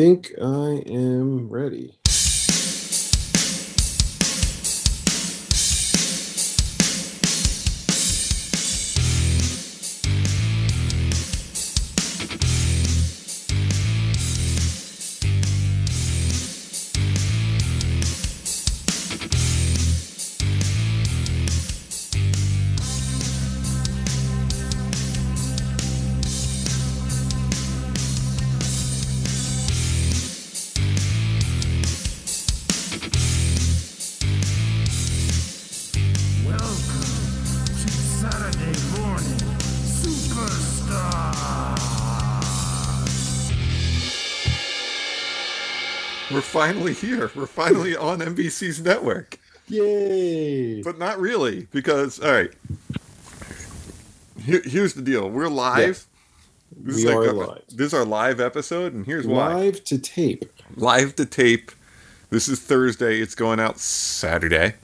think I am ready. Finally here. We're finally on NBC's network. Yay! But not really, because, all right. Here, here's the deal. We're live. This We are a- live. This is our live episode, and here's why. Live to tape. Live to tape. This is Thursday. It's going out Saturday.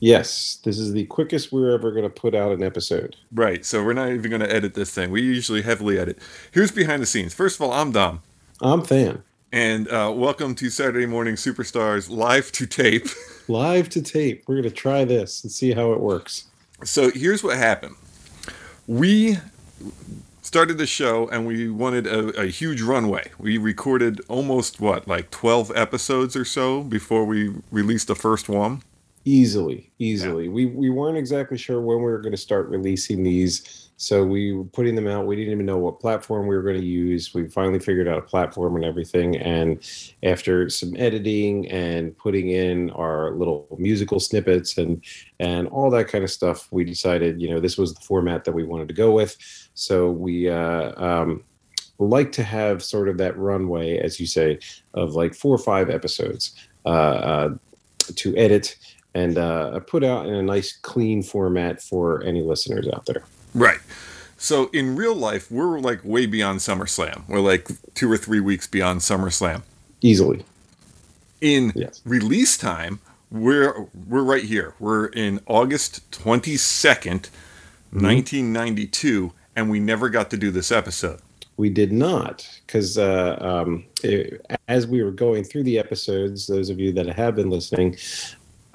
Yes, this is the quickest we're ever going to put out an episode. Right. So we're not even going to edit this thing. We usually heavily edit. Here's behind the scenes. First of all, I'm Dom. I'm fan. And uh, welcome to Saturday Morning Superstars live to tape. Live to tape. We're going to try this and see how it works. So here's what happened. We started the show and we wanted a, a huge runway. We recorded almost what, like 12 episodes or so before we released the first one. Easily, easily. We we weren't exactly sure when we were going to start releasing these, so we were putting them out. We didn't even know what platform we were going to use. We finally figured out a platform and everything. And after some editing and putting in our little musical snippets and and all that kind of stuff, we decided, you know, this was the format that we wanted to go with. So we uh, um, like to have sort of that runway, as you say, of like four or five episodes uh, uh, to edit and uh, put out in a nice, clean format for any listeners out there. Right. So in real life, we're like way beyond SummerSlam. We're like two or three weeks beyond SummerSlam. Easily. In Yes. release time, we're we're right here. We're in August 22nd, 1992, and we never got to do this episode. We did not, because uh, um, as we were going through the episodes, those of you that have been listening,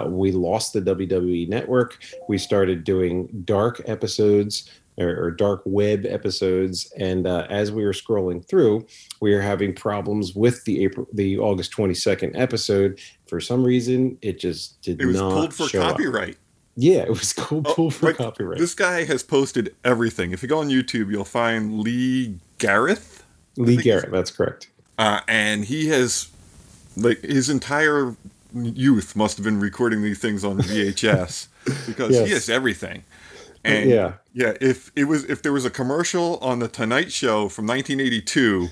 uh, we lost the WWE network. We started doing dark episodes or, or dark web episodes, and uh, as we were scrolling through, we were having problems with the April, the August twenty second episode. For some reason, it just did not. It was not pulled for show up. copyright. Yeah, it was cool, Oh, pulled for right. copyright. This guy has posted everything. If you go on YouTube, you'll find Lee Gareth, Lee Garrett, that's correct. uh, and he has like his entire youth must have been recording these things on VHS because Yes. he has everything. And yeah, yeah, if it was if there was a commercial on the Tonight Show from 1982,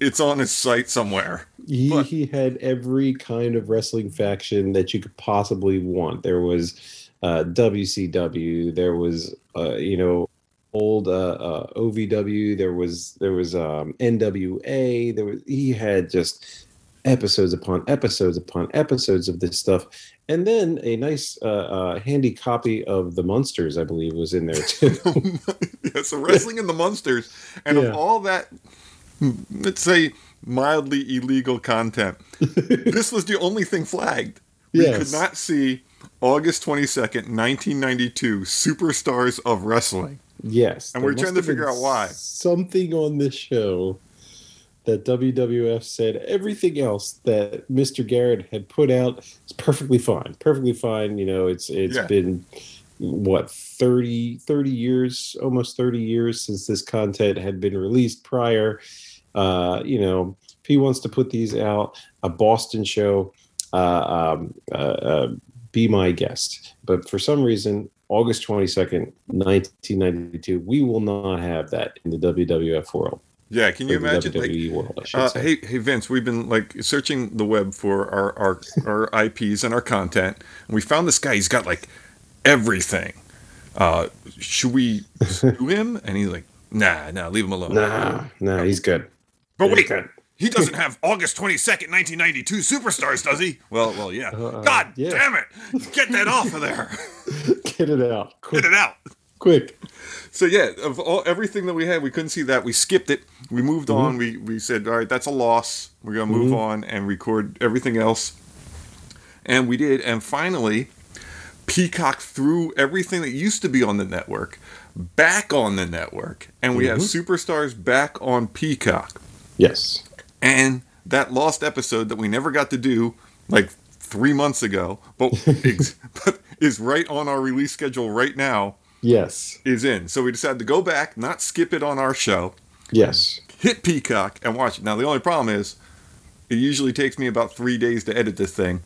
it's on his site somewhere. he, But- he had every kind of wrestling faction that you could possibly want. There was uh, WCW, there was uh, you know old uh, uh, OVW, there was there was um, NWA. There was he had just episodes upon episodes upon episodes of this stuff. And then a nice, uh, uh, handy copy of the Munsters, I believe, was in there too. yeah, so wrestling in the monsters, and Yeah. of all that, let's say mildly illegal content, this was the only thing flagged. We Yes. could not see August 22nd, 1992, Superstars of Wrestling. Yes. And we're trying to figure out why. Something on this show that WWF said everything else that Mr. Garrett had put out is perfectly fine. Perfectly fine. You know, it's it's Yeah. been what 30 30 years almost 30 years since this content had been released prior uh you know if he wants to put these out a boston show uh, um, uh, uh be my guest but for some reason august 22nd 1992 we will not have that in the wwf world Yeah, can you imagine? Like, world, Uh, hey, hey, Vince, we've been like searching the web for our, our our IPs and our content, and we found this guy. He's got like everything. Uh, should we sue him? And he's like, Nah, nah, leave him alone. nah nah he's good but wait, good. he doesn't have August twenty second, nineteen ninety two superstars, does he? Well, well, yeah. Uh, God yeah. damn it! Get that off of there. get it out quick Get it out. Quick. So yeah, of all everything that we had, we couldn't see that. We skipped it. We moved Mm-hmm. on. We we said, all right, that's a loss. We're gonna move on and record everything else. And we did. And finally, Peacock threw everything that used to be on the network back on the network, and we have Mm-hmm. superstars back on Peacock. Yes. And that lost episode that we never got to do, like three months ago, but, but is right on our release schedule right now, Yes. is in. So we decided to go back, not skip it on our show, Yes. hit Peacock and watch it. Now the only problem is, it usually takes me about three days to edit this thing.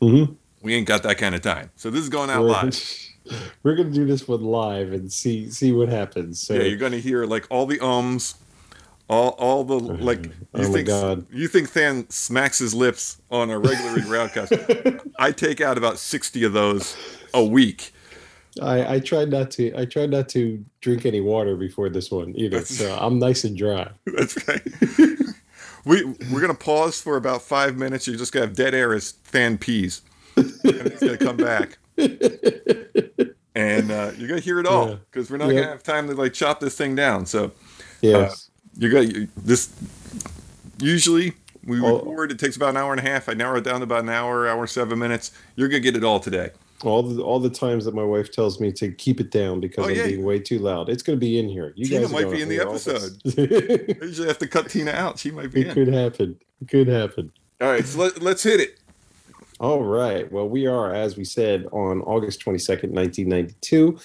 Mm-hmm. We ain't got that kind of time. So this is going out We're, live. we're gonna do this one live and see see what happens. So Yeah, you're going to hear like all the ums, all all the like. You Oh my think God. you think Than smacks his lips on a regular broadcast? I take out about sixty of those a week. I, I tried not to I tried not to drink any water before this one either. So I'm nice and dry. That's right. we we're gonna pause for about five minutes. You're just gonna have dead air as fan peas, and it's gonna come back. And uh, you're gonna hear it all Yeah. because we're not Yeah. gonna have time to like chop this thing down. So Yes. you got you, this. Usually we Oh. record. It takes about an hour and a half. I narrow it down to about an hour, hour seven minutes. You're gonna get it all today. All the all the times that my wife tells me to keep it down because Oh, I'm yeah. being way too loud. It's gonna be in here. You Tina might be in the hear all this. episode. I usually have to cut Tina out. She might be it in. could happen. It could happen. All right, so let, let's hit it. All right. Well, we are, as we said, on August 22nd, 1992.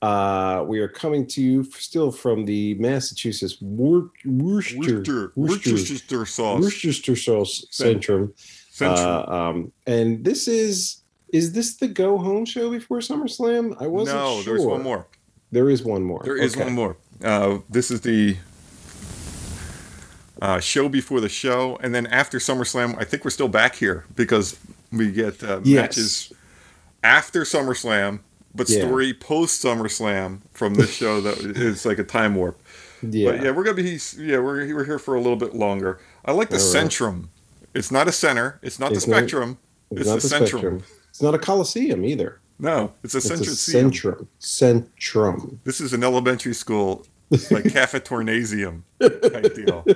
Uh, we are coming to you still from the Massachusetts Wor- Worcester, Worcester, Worcester, Worcestershire sauce. Worcestershire Sauce Centrum. Central. Uh, um, and this is, is this the go home show before SummerSlam? I wasn't no, sure. there's one more. There is one more. There is Okay. one more. Uh, this is the uh, show before the show, and then after SummerSlam, I think we're still back here because we get uh, Yes. matches after SummerSlam, but Yeah. story post SummerSlam from this show that is like a time warp. Yeah. But yeah, we're gonna be yeah we're we're here for a little bit longer. I like the All right. Centrum. It's not a center. It's not It's the not- Spectrum. It's, the, the Centrum. Spectrum. It's not a Coliseum either. No, it's a It's a Centrum. Centrum. This is an elementary school like cafetornasium type deal.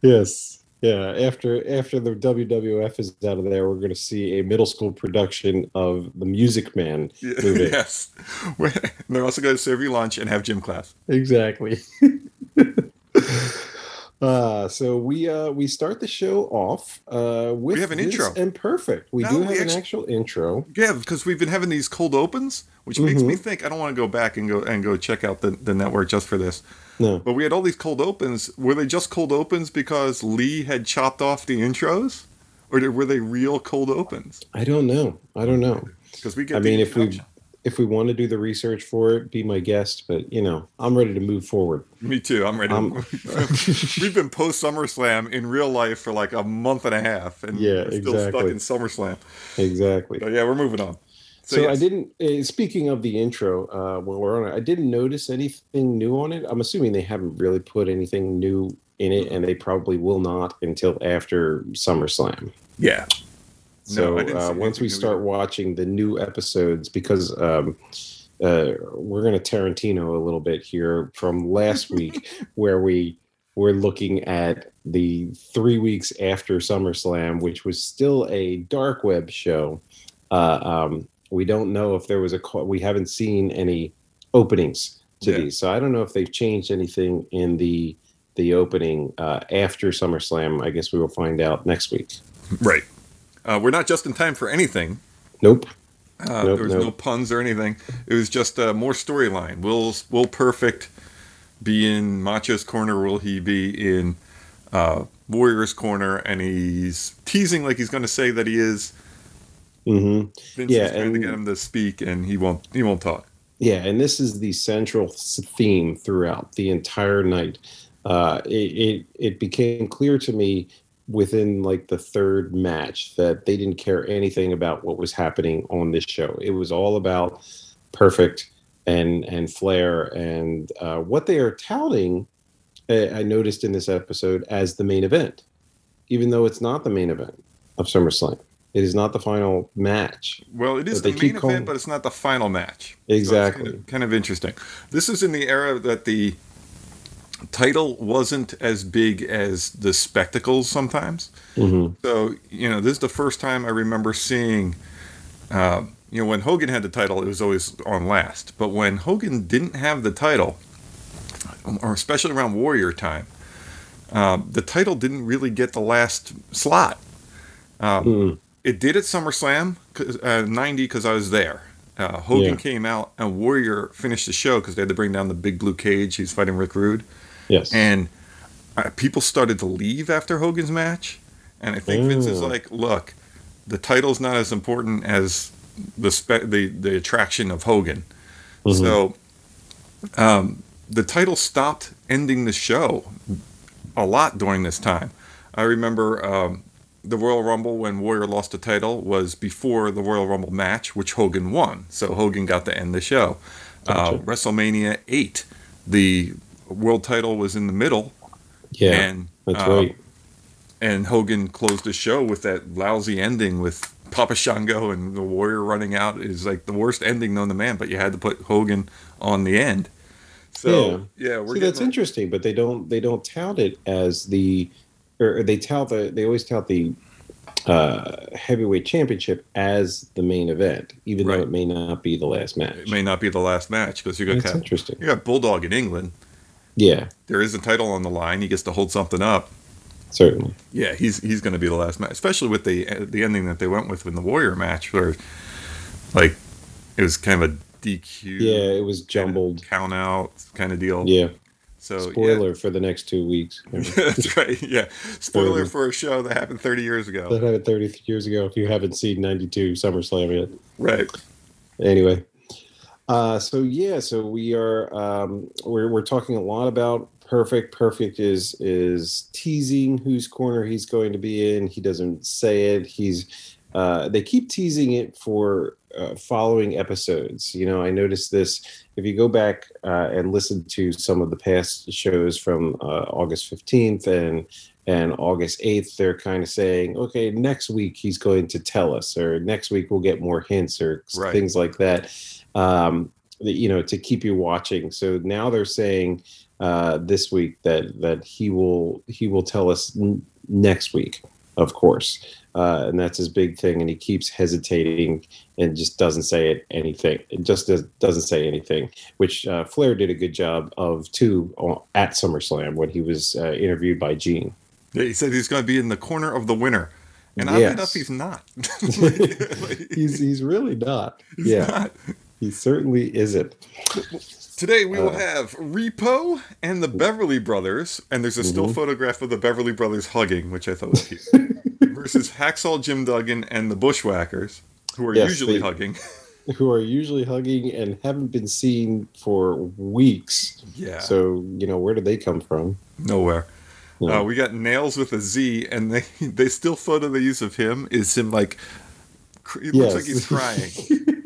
Yes. Yeah. After after the WWF is out of there, we're going to see a middle school production of the Music Man Yeah, movie. yes. They're also going to serve you lunch and have gym class. Exactly. Uh, so we uh, we start the show off uh, with we have an intro. and perfect. We No, do we have an actual intro. Yeah, because we've been having these cold opens, which makes me Mm-hmm. think I don't want to go back and go and go check out the, the network just for this. No, But we had all these cold opens. Were they just cold opens because Lee had chopped off the intros, or were they real cold opens? I don't know. I don't know. Because we get. I mean, if we. If we want to do the research for it, be my guest. But you know, I'm ready to move forward. Me too. I'm ready. Um, We've been post SummerSlam in real life for like a month and a half, and Yeah, we're still stuck exactly. in SummerSlam. exactly. But yeah, we're moving on. So, I yes. didn't. Uh, speaking of the intro, uh, when we're on it, I didn't notice anything new on it. I'm assuming they haven't really put anything new in it, and they probably will not until after SummerSlam. Yeah. So I uh, once we start either. watching the new episodes, because um, uh, we're going to Tarantino a little bit here from last week, where we were looking at the three weeks after SummerSlam, which was still a dark web show. Uh, um, we don't know if there was a call. We haven't seen any openings to Yeah. these, so I don't know if they've changed anything in the the opening uh, after SummerSlam. I guess we will find out next week. Right. Uh, we're not just in time for anything. Nope. Uh, Nope, there was no puns or anything. It was just uh, more storyline. Will Will Perfect be in Macho's corner? Will he be in uh, Warrior's corner? And he's teasing like he's going to say that he is. Mm-hmm. Vince Yeah, is trying to and- get him to speak, and he won't. He won't talk. Yeah, and this is the central theme throughout the entire night. Uh, it, it it became clear to me within like the third match that they didn't care anything about what was happening on this show. It was all about perfect and and Flair and uh, what they are touting. I noticed in this episode as the main event, even though it's not the main event of SummerSlam. It is not the final match. Well, it is the main calling- event, but it's not the final match. So Exactly. kind, of, kind of interesting. This is in the era that the title wasn't as big as the spectacles sometimes. hmm So, you know, this is the first time I remember seeing, uh, you know, when Hogan had the title, it was always on last. But when Hogan didn't have the title, or especially around Warrior time, um, the title didn't really get the last slot. Um, Mm. It did at SummerSlam 'cause- uh, 90 because I was there. Uh, Hogan Yeah. came out and Warrior finished the show because they had to bring down the big blue cage. He's fighting Rick Rude Yes. and uh, people started to leave after Hogan's match. And I think Vince is like, look, the title's not as important as the spe- the the attraction of Hogan. Mhm. So um, the title stopped ending the show a lot during this time. I remember um, the Royal Rumble when Warrior lost the title was before the Royal Rumble match, which Hogan won. So Hogan got to end the show. Uh, WrestleMania 8, the world title was in the middle. yeah, and that's uh, right. and Hogan closed the show with that lousy ending with Papa Shango and the Warrior running out is like the worst ending known to man. But you had to put Hogan on the end. So yeah, we're See, that's interesting, but they don't they don't tout it as the or they tout the they always tout the uh, heavyweight championship as the main event, even Right. though it may not be the last match. it may not be the last match because you got That's interesting. you got Bulldog in England. Yeah, There is a title on the line. He gets to hold something up. certainly. Yeah, he's he's going to be the last match, especially with the the ending that they went with in the Warrior match, where like it was kind of a DQ, Yeah, it was jumbled. count out kind of deal. Yeah. So yeah. Spoiler for the next two weeks. That's right. Yeah. Spoiler for a show that happened 30 years ago. That happened 30 years ago. If you haven't seen 92 SummerSlam yet. Right. anyway uh so yeah so we are um we're, we're talking a lot about perfect. Perfect is is teasing whose corner he's going to be in. He doesn't say it. He's uh they keep teasing it for uh, following episodes. You know i noticed this. If you go back uh, and listen to some of the past shows from uh, august 15th and and August 8th, they're kind of saying, okay, next week he's going to tell us, or next week we'll get more hints, or Right. things like that, um, you know, to keep you watching. So now they're saying uh, this week that that he will he will tell us n- next week, of course, uh, and that's his big thing. And he keeps hesitating and just doesn't say it anything. It just does, doesn't say anything, which uh, Flair did a good job of too at SummerSlam when he was uh, interviewed by Gene. Yeah, he said he's going to be in the corner of the winner. And oddly Yes. enough, he's not. he's he's really not. He's yeah, not. He certainly isn't. Today we will Uh, have Repo and the Beverly Brothers, and there's a still Mhm. photograph of the Beverly Brothers hugging, which I thought was cute. versus Hacksaw Jim Duggan and the Bushwhackers, who are Yes, usually they- hugging. Who are usually hugging and haven't been seen for weeks. Yeah, So you know where did they come from? nowhere. Yeah. Uh, we got Nails with a Z, and they they still photo the use of him is him like cr- he looks like he's crying.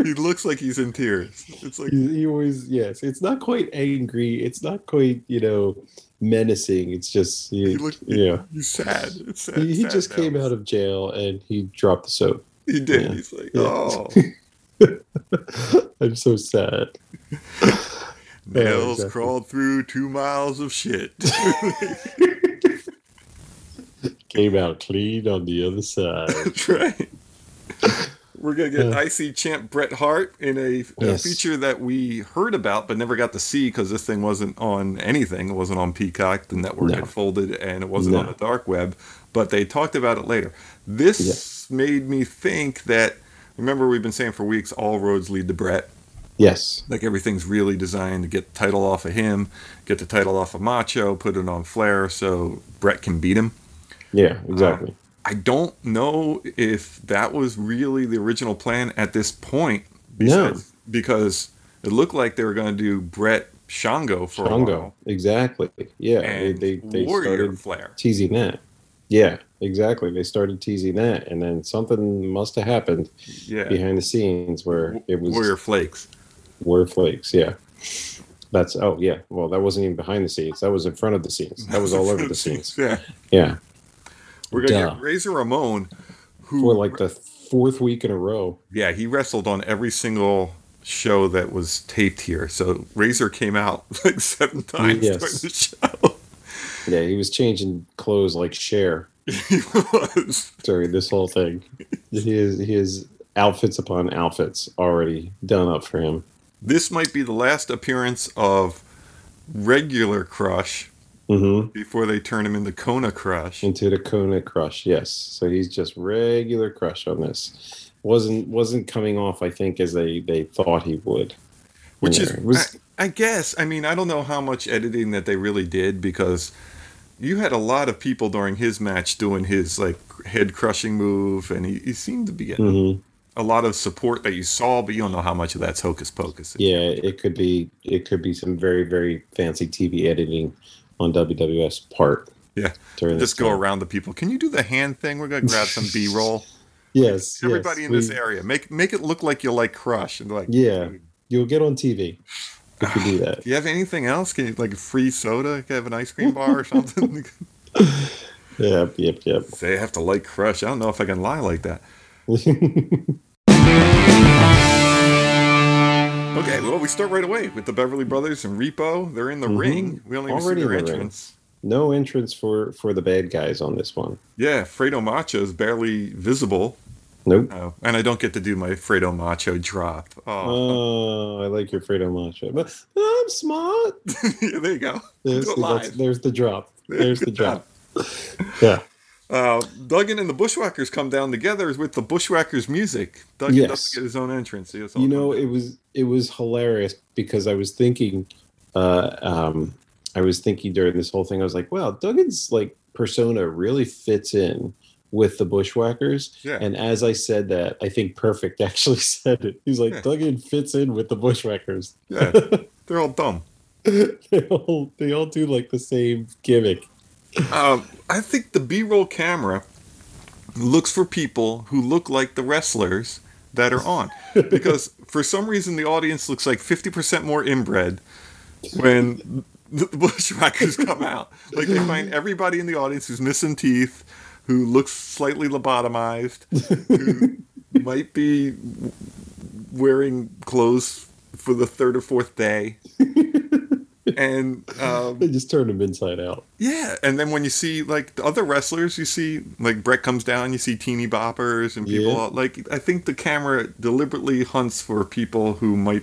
He looks like he's in tears. It's like he, he always yes. It's not quite angry. It's not quite you know menacing. It's just he, he looked yeah. he's sad. It's sad. He, he sad just came out of jail and he dropped the soap. He did. yeah. He's like, Yeah. oh, I'm so sad. nails exactly. crawled through two miles of shit. Came out clean on the other side. That's right. We're gonna get Yeah. IC champ Bret Hart in a, a feature that we heard about but never got to see because this thing wasn't on anything. It wasn't on Peacock. The network No. had folded, and it wasn't on the dark web. But they talked about it later. This made me think that. Remember, we've been saying for weeks, all roads lead to Bret. Yes. Like everything's really designed to get the title off of him, get the title off of Macho, put it on Flair, so Bret can beat him. Yeah. Exactly. I don't know if that was really the original plan at this point. No. Because, it looked like they were going to do Bret Shango for a Shango. Exactly. Yeah. They And they, they Warrior started Flair. teasing that. Yeah. Exactly. They started teasing that, and then something must have happened Yeah. behind the scenes where it was Warrior Flakes. Warrior Flakes. Yeah. That's oh yeah. Well, that wasn't even behind the scenes. That was in front of the scenes. That was all over the scenes. Yeah. Yeah. We're going to get Razor Ramon, who for like the fourth week in a row. yeah he wrestled on every single show that was taped here. So Razor came out like seven times Yes. during the show. Yeah, he was changing clothes like Cher he was. during this whole thing. His his outfits upon outfits already done up for him. This might be the last appearance of regular Crush hmm before they turn him into Kona Crush. Into the Kona Crush, yes. So he's just regular Crush on this. wasn't wasn't coming off, I think, as they they thought he would. Which is, was I, I guess, I mean, I don't know how much editing that they really did because you had a lot of people during his match doing his like head crushing move, and he, he seemed to be getting Mhm. a lot of support that you saw, but you don't know how much of that's hocus pocus. yeah, it could be it could be some very very fancy TV editing on WWS part. Yeah. Just go time. around the people. Can you do the hand thing? We're gonna grab some B roll. Yes, Everybody yes, in this area, make make it look like you like Crush, and like, Yeah, you'll get on TV if you do that. Do you have anything else? Can you like free soda? Can you have an ice cream bar or something? Yep, yep, yep. They have to like Crush. I don't know if I can lie like that. Okay, well, we start right away with the Beverly Brothers and Repo. They're in the Mhm. ring. We only see their the ring. entrance. no entrance for for the bad guys on this one. Yeah, Fredo Macho is barely visible. Nope. Oh, and I don't get to do my Fredo Macho drop. Oh, Oh, I like your Fredo Macho, but I'm smart. yeah, there you go. There's, the, there's the drop. There's the Good drop. Yeah. Uh, Duggan and the Bushwhackers come down together with the Bushwhackers music. Duggan Yes. doesn't get his own entrance. He just all You know, it was it was hilarious because I was thinking, uh, um, I was thinking during this whole thing, I was like, wow, Duggan's like persona really fits in with the Bushwhackers. Yeah. And as I said that, I think Perfect actually said it. He's like, Yeah. Duggan fits in with the Bushwhackers. Yeah, they're all dumb. they all they all do like the same gimmick. Um, I think the B-roll camera looks for people who look like the wrestlers that are on, because for some reason the audience looks like fifty percent more inbred when the Bushwhackers come out. Like they find everybody in the audience who's missing teeth, who looks slightly lobotomized, who might be wearing clothes for the third or fourth day. And um, They just turn them inside out. yeah, and then when you see like the other wrestlers, you see like Bret comes down, you see teeny boppers and people Yeah. like I think the camera deliberately hunts for people who might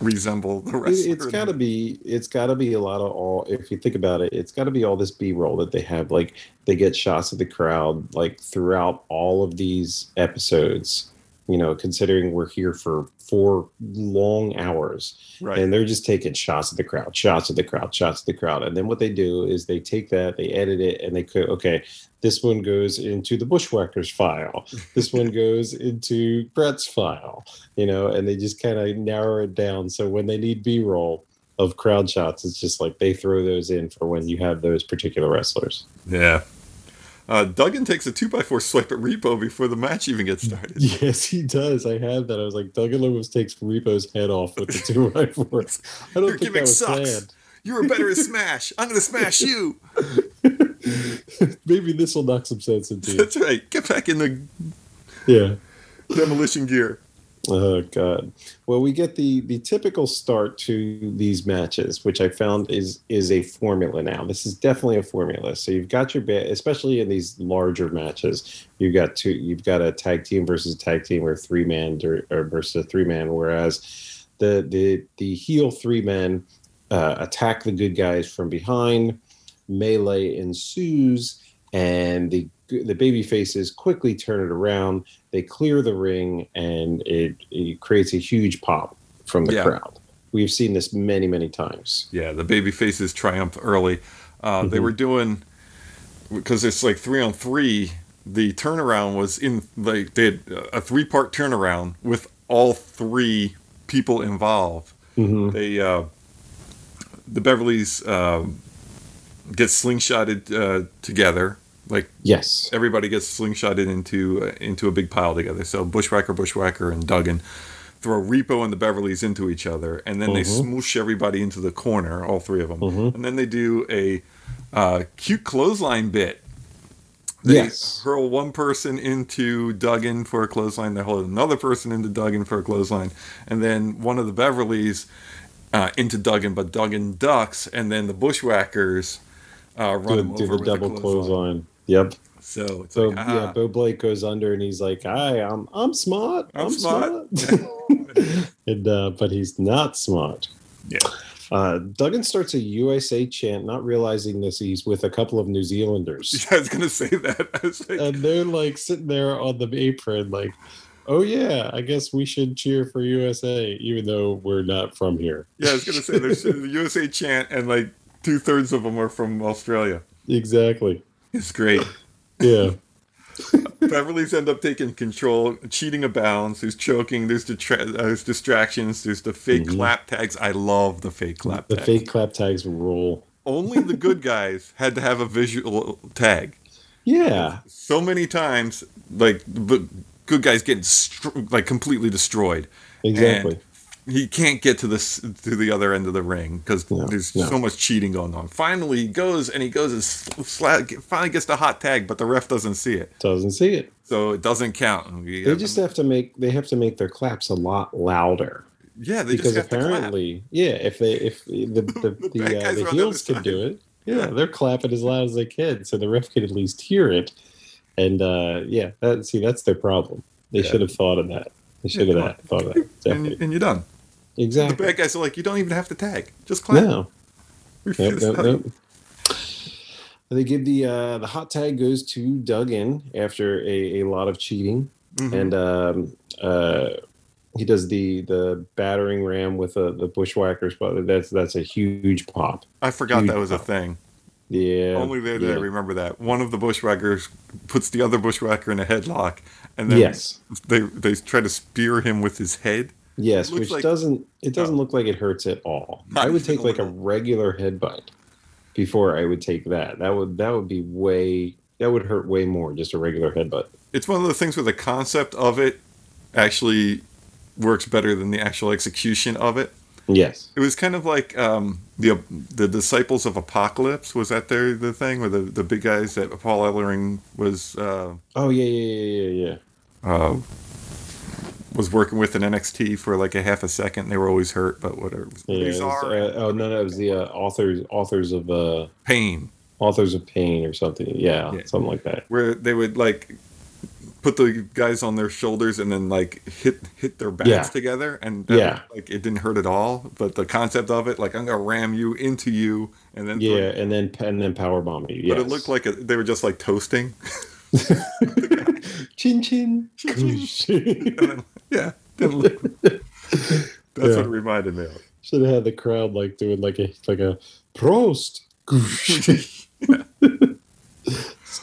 resemble the wrestler. it's got to be. It's got to be a lot of all. If you think about it, it's got to be all this B roll that they have. Like they get shots of the crowd like throughout all of these episodes. You know, considering we're here for four long hours, right. and they're just taking shots of the crowd, shots of the crowd, shots of the crowd, and then what they do is they take that, they edit it, and they could okay, this one goes into the Bushwhackers file, this one goes into Bret's file, you know, and they just kind of narrow it down. So when they need B roll of crowd shots, it's just like they throw those in for when you have those particular wrestlers. yeah. Uh, Duggan takes a two by four swipe at Repo before the match even gets started. Yes, he does. I have that. I was like, Duggan almost takes Repo's head off with the two by fours. I don't Your think that gimmick was sucks. planned. You were better at Smash. I'm gonna smash you. Maybe this will knock some sense into you. That's right. Get back in the Yeah. demolition gear. Oh God. Well, we get the the typical start to these matches, which I found is is a formula now. This is definitely a formula. So you've got your bit, especially in these larger matches. You've got two. You've got a tag team versus a tag team, or three man or versus a three man. Whereas the the the heel three men uh, attack the good guys from behind. Melee ensues, and the the baby faces quickly turn it around they clear the ring and it, it creates a huge pop from the Yeah. crowd we've seen this many many times Yeah, the baby faces triumph early. Uh, They Mhm. were doing because it's like three on three. The turnaround was in like they had a three part turnaround with all three people involved. Mhm. They uh, the Beverlys um, get slingshotted uh, together. Like yes everybody gets slingshotted into uh, into a big pile together. So Bushwhacker, Bushwhacker, and Duggan throw Repo and the Beverlys into each other, and then they Mhm. smoosh everybody into the corner, all three of them, Mhm. and then they do a uh, cute clothesline bit They Yes. hurl one person into Duggan for a clothesline. They hurl another person into Duggan for a clothesline, and then one of the Beverlys uh, into Duggan, but Duggan ducks, and then the Bushwhackers uh, run Do, him do over the with a double clothesline. clothesline. Yep. So So like, yeah, ah, Bo Blake goes under and he's like, "Hi, I'm I'm smart. I'm I'm, smart." smart." and uh, but he's not smart. Yeah. Uh, Duggan starts a USA chant, not realizing this. He's with a couple of New Zealanders, Yeah, I was gonna say that. I like, and they're like sitting there on the apron, like, "Oh yeah, I guess we should cheer for USA, even though we're not from here." yeah, I was gonna say there's a USA chant, and like two thirds of them are from Australia. Exactly. It's great. Yeah. Beverly's end up taking control, cheating abounds. There's choking. There's, detra- uh, there's distractions. There's the fake Mhm. clap tags. I love the fake clap the tags. fake clap tags rule. Only the good guys had to have a visual tag. Yeah. So many times, like the good guys getting str- like completely destroyed. Exactly. He can't get to this to the other end of the ring because No, there's no. so much cheating going on. Finally, he goes and he goes and finally gets the hot tag, but the ref doesn't see it, Doesn't see it. so it doesn't count. We They have just them- have to make they have to make their claps a lot louder yeah, they because just have to clap. apparently, yeah, if they if the the the, bad uh, the the heels can do it, yeah, Yeah. they're clapping as loud as they can, so the ref can at least hear it. And uh, yeah, that see that's their problem. They Yeah. should have thought of that. They should Yeah, have thought of that. and, and you're done. The bad guys are like, you don't even have to tag, just clap. No. Yep, It's yep, not- yep. They give the uh, the hot tag goes to Duggan after a, a lot of cheating. Mhm. and um, uh, he does the the battering ram with the the bushwhackers, but that's that's a huge pop. I forgot huge that was a thing. Yeah, Only there did I remember that. One of the bushwhackers puts the other bushwhacker in a headlock, and then yes, they they try to spear him with his head. Yes, which like- doesn't it doesn't No. look like it hurts at all. Not I would take like a regular headbutt before I would take that. That would that would be way that would hurt way more just a regular headbutt. It's one of the things where the concept of it actually works better than the actual execution of it. Yes, It was kind of like um, the the disciples of Apocalypse. Was that their the thing where the, the big guys that Paul Ellering was uh, oh yeah yeah yeah yeah yeah. uh, was working with in NXT for like a half a second. They were always hurt, but whatever. yeah These was, are uh, oh no, no, it was the uh, authors authors of uh, pain. authors of pain or something. Yeah, Yeah. something like that. where they would like put the guys on their shoulders and then like hit hit their backs Yeah. together and Yeah. like it didn't hurt at all but the concept of it like i'm gonna ram you into you and then Yeah, and then and then power bomb you. but it looked like a, they were just like toasting chin chin. and then, yeah that's Yeah. what it reminded me of Should have had the crowd like doing like a like a prost. it's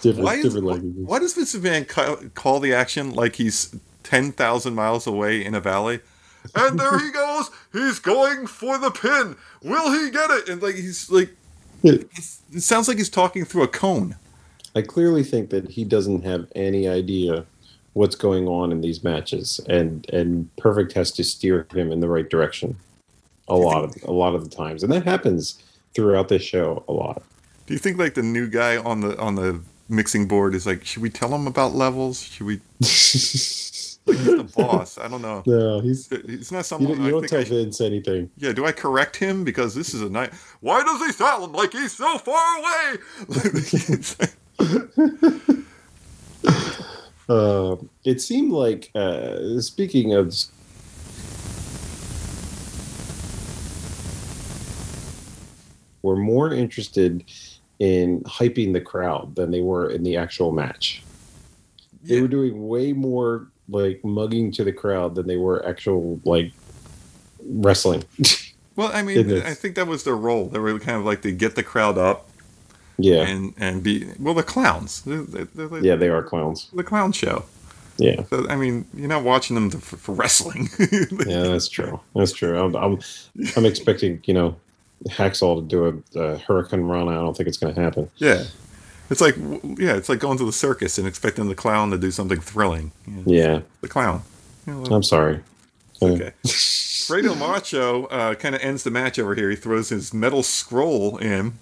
different, why, is, different why, languages. why does Vince McMahon ca- call the action like he's 10,000 miles away in a valley and there he goes he's going for the pin will he get it and like he's like it sounds like he's talking through a cone. I clearly think that he doesn't have any idea what's going on in these matches, and and Perfect has to steer him in the right direction. A lot of a lot of the times, and that happens throughout this show a lot. Do you think like the new guy on the on the mixing board is like, should we tell him about levels? Should we? Like he's the boss. I don't know. no, he's It's not you someone. don't, you I don't think tell I Vince anything. yeah, do I correct him because this is a night? Why does he sound like he's so far away? Uh, it seemed like uh, speaking of were more interested in hyping the crowd than they were in the actual match. They were doing way more like mugging to the crowd than they were actual like wrestling. well, I mean. I think that was their role. They were kind of like to get the crowd up yeah, and and be well, the clowns. They're, they're, they're yeah, they are clowns. the clown show. Yeah, So, I mean, you're not watching them for, for wrestling. yeah, that's true. That's true. I'm, I'm, I'm expecting you know Hacksaw to do a, a Hurricane Rana. I don't think it's going to happen. Yeah. It's like yeah, it's like going to the circus and expecting the clown to do something thrilling. You know, Yeah, The clown. You know, I'm sorry. okay. Fredo Macho uh, kind of ends the match over here. He throws his metal scroll in,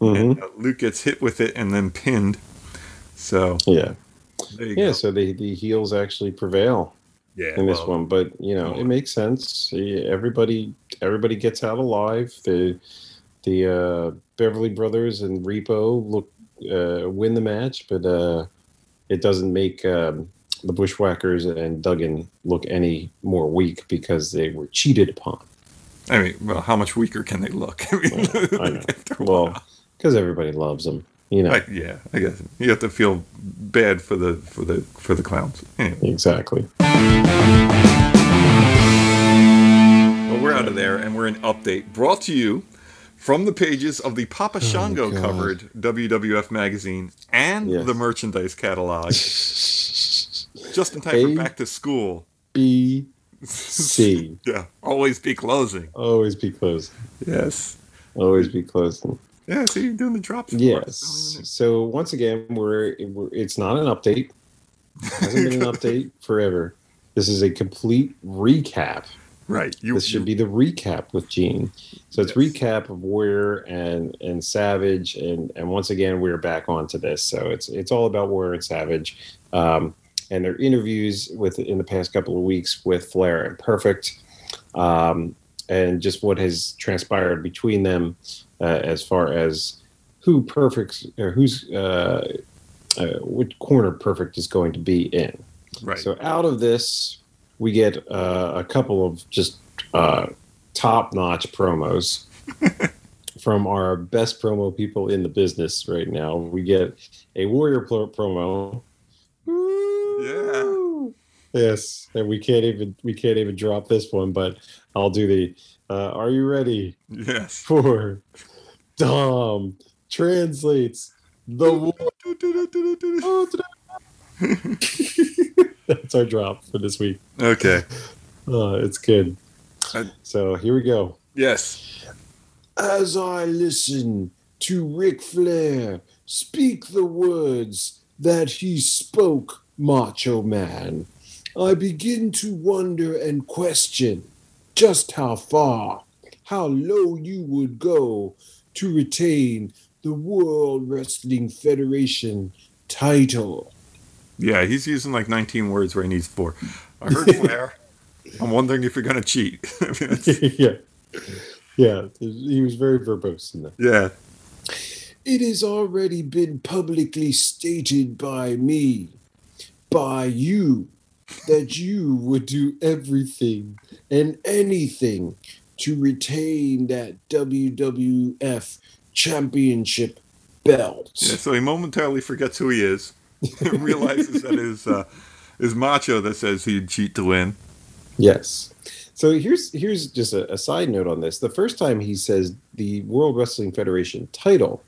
Mhm. and uh, Luke gets hit with it and then pinned. So Yeah. Yeah. go. So the the heels actually prevail Yeah, in this well, one, but you know well- it makes sense. Everybody everybody gets out alive. The the uh, Beverly Brothers and Repo look uh, win the match, but uh, it doesn't make um, the Bushwhackers and Duggan look any more weak because they were cheated upon. I mean, well, how much weaker can they look? I mean, Well, I know. Well. Because everybody loves them, you know. I, yeah, I guess you have to feel bad for the for the for the clowns. Anyway, Exactly. well, we're out of there, and we're an update brought to you from the pages of the Papa oh, Shango Oh, covered WWF magazine and Yes. the merchandise catalog, just in time A- for back to school. B C. Yeah, always be closing. Always be closing. Yes. Always be closing. Yeah, so you're doing the drops. For us. Yes. So once again, we're, we're it's not an update. It hasn't been an update forever. This is a complete recap. Right. You, This should be the recap with Gene. So it's Yes. recap of Warrior and and Savage, and and once again we're back onto this. So it's it's all about Warrior and Savage, um, and their interviews with in the past couple of weeks with Flair and Perfect, um, and just what has transpired between them as far as who Perfect or who's uh, uh, what corner Perfect is going to be in. right. So out of this, we get uh, a couple of just uh, top-notch promos from our best promo people in the business right now. We get a Warrior pro- promo. Yeah. Yes, and we can't even we can't even drop this one, but I'll do the. Uh, are you ready yes. for Dom translates the war? That's our drop for this week. okay. Uh, it's good. Uh, so here we go. Yes. As I listen to Ric Flair speak the words that he spoke, Macho Man, I begin to wonder and question just how far, how low you would go to retain the World Wrestling Federation title. Yeah, he's using like 19 words where he needs four. I heard Flair. I'm wondering if you're going to cheat. I mean, that's- yeah. Yeah, he was very verbose in that. yeah. It has already been publicly stated by me, by you, that you would do everything and anything to retain that WWF championship belt. yeah. So he momentarily forgets who he is, realizes that is uh, is Macho that says he'd cheat to win. Yes. So here's here's just a, a side note on this. The first time he says the World Wrestling Federation title,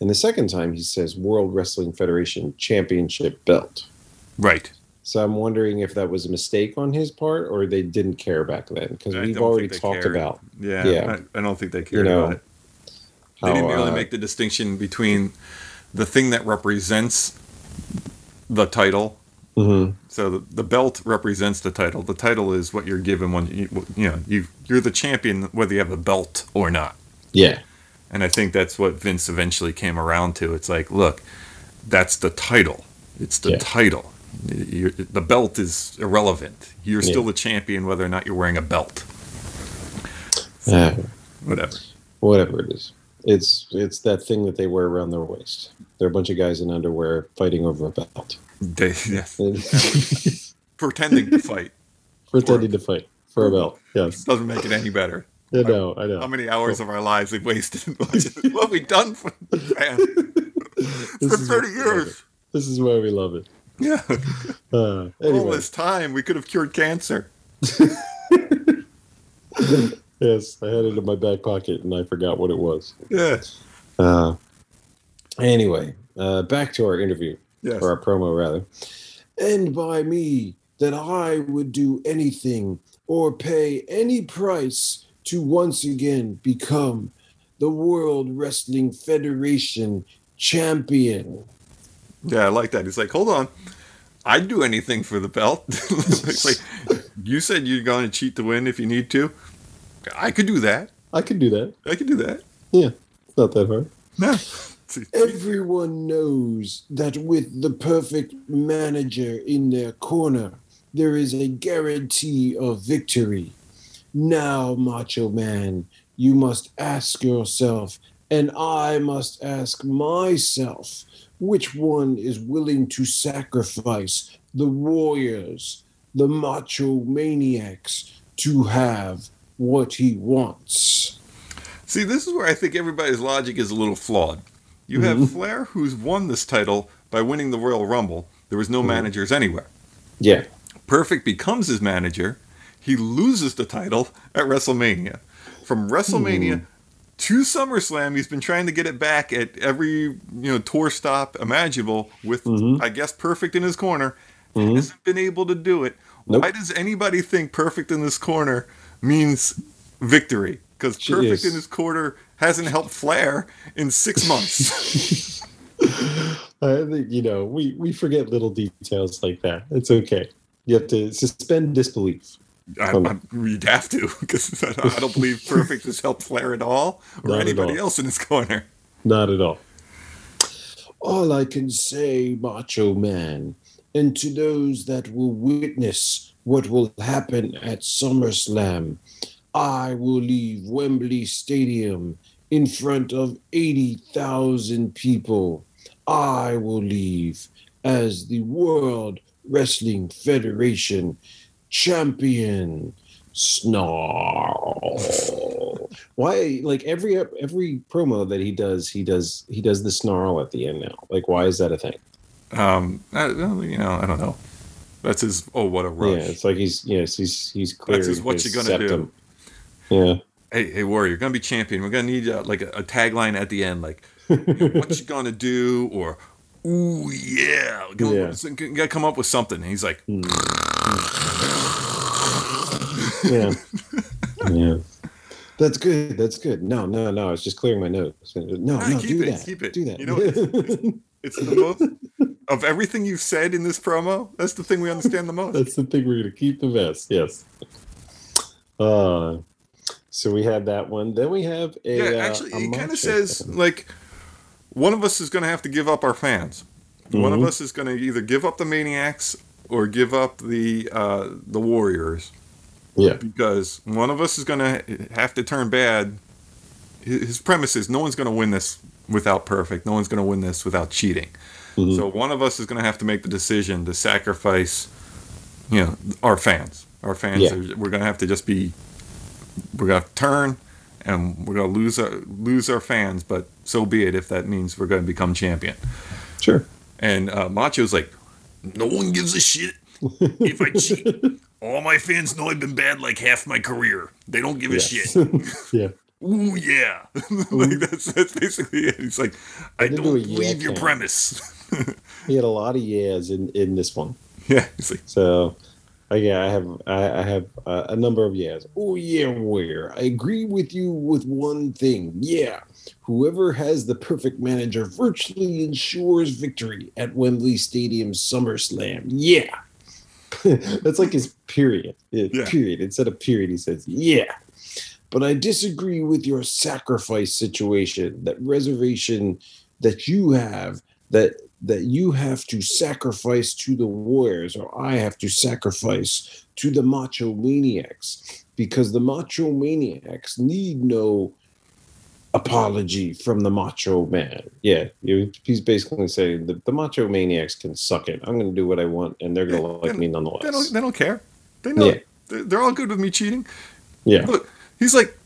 and the second time he says World Wrestling Federation championship belt. Right. So I'm wondering if that was a mistake on his part or they didn't care back then because we've already talked cared. about Yeah. Yeah. I, I don't think they cared know, about it. They how didn't really uh, make the distinction between the thing that represents the title. mhm. So the, the belt represents the title. The title is what you're given when you you know you you're the champion whether you have a belt or not. yeah And I think that's what Vince eventually came around to. It's like, look, that's the title. It's the Yeah. title. You the belt is irrelevant. You're Yeah. still the champion whether or not you're wearing a belt. Uh, Whatever. whatever it is. It's it's that thing that they wear around their waist. They're a bunch of guys in underwear fighting over a belt, They, yes. Pretending to fight pretending to fight for a belt. Yes, doesn't make it any better. I know, I know. How many hours of our lives we've wasted what we done for man, for 30 why we love years. This is why we love it. Yeah. Uh, All this time we could have cured cancer. yes, I had it in my back pocket and I forgot what it was. Yes. Uh, anyway, uh, back to our interview. Yes. or a promo rather. And by me, that I would do anything or pay any price to once again become the World Wrestling Federation champion. Yeah, I like that. He's like, hold on. I'd do anything for the belt. it's like, you said you're going to cheat to win if you need to. I could do that. I could do that. I could do that. Yeah, it's not that hard. No. Everyone knows that with the perfect manager in their corner, there is a guarantee of victory. Now, Macho Man, you must ask yourself, and I must ask myself, which one is willing to sacrifice the warriors, the macho maniacs, to have what he wants? See, this is where I think everybody's logic is a little flawed. You have Mhm. Flair, who's won this title by winning the Royal Rumble. There was no Mhm. managers anywhere. Yeah. Perfect becomes his manager. He loses the title at WrestleMania. From WrestleMania Hmm. To SummerSlam, he's been trying to get it back at every you know tour stop imaginable with Mhm. I guess Perfect in his corner. Mhm. Hasn't been able to do it. Nope. Why does anybody think Perfect in this corner means victory? Because Perfect in his corner hasn't helped Flair in six months. I think you know we we forget little details like that. It's okay. You have to suspend disbelief. I, I, you'd have to because I, don't- I don't believe Perfect has helped Flair at all or anybody all. else in his corner. Not at all. All I can say, Macho Man, and to those that will witness what will happen at SummerSlam, I will leave Wembley Stadium in front of 80,000 people. I will leave as the World Wrestling Federation champion. Snarl. Why? Like every every promo that he does, he does he does the snarl at the end now. Like, why is that a thing? Um, I, you know, I don't know. That's his. Oh, what a rush! Yeah, it's like he's yes, he's he's clearing his what his you gonna do. Yeah. Hey, hey, Warrior, you're gonna be champion. We're gonna need uh, like a, a tagline at the end, like "What you gonna do?" or "Ooh yeah." We're gonna- Yeah. You gotta come up with something. And he's like, yeah. yeah. That's good. That's good. No, no, no. I was just clearing my nose. No, Nah, no, keep do it, that. keep it. Do that. You know, it's- "It's the most of everything you've said in this promo. That's the thing we understand the most." That's the thing we're going to keep the best. Yes. Uh, so we had that one. Then we have a. yeah, uh, actually, a it kind of says like one of us is going to have to give up our fans. One of Mhm. us is going to either give up the maniacs or give up the uh, the warriors Yeah. because one of us is going to have to turn bad. His premise is no one's going to win this without perfect. No one's going to win this without cheating. Mhm. So one of us is going to have to make the decision to sacrifice, you know, our fans. Our fans. Yeah. Are, we're going to have to just be. We're going to turn, and we're going to lose our lose our fans. But so be it. If that means we're going to become champion. Sure. And uh, Macho's like, no one gives a shit if I cheat. All my fans know I've been bad like half my career. They don't give a Yes. shit. yeah. Ooh yeah, like that's that's basically it. He's like, I don't do a yeah believe your count. premise. He had a lot of yeahs in, in this one. yeah, he's like, So, uh, yeah, I have I, I have uh, a number of yes. Oh yeah, where I agree with you with one thing. Yeah, whoever has the perfect manager virtually ensures victory at Wembley Stadium SummerSlam. Yeah, that's like his period. Yeah, Yeah. Period. Instead of period, he says yeah. But I disagree with your sacrifice situation. That reservation that you have that that you have to sacrifice to the warriors or I have to sacrifice to the macho maniacs because the macho maniacs need no apology from the macho man. Yeah, he's basically saying the, the macho maniacs can suck it. I'm going to do what I want and they're going to like me they don't nonetheless. they don't care. They know Yeah. they're, they're all good with me cheating. Yeah, Look, he's like,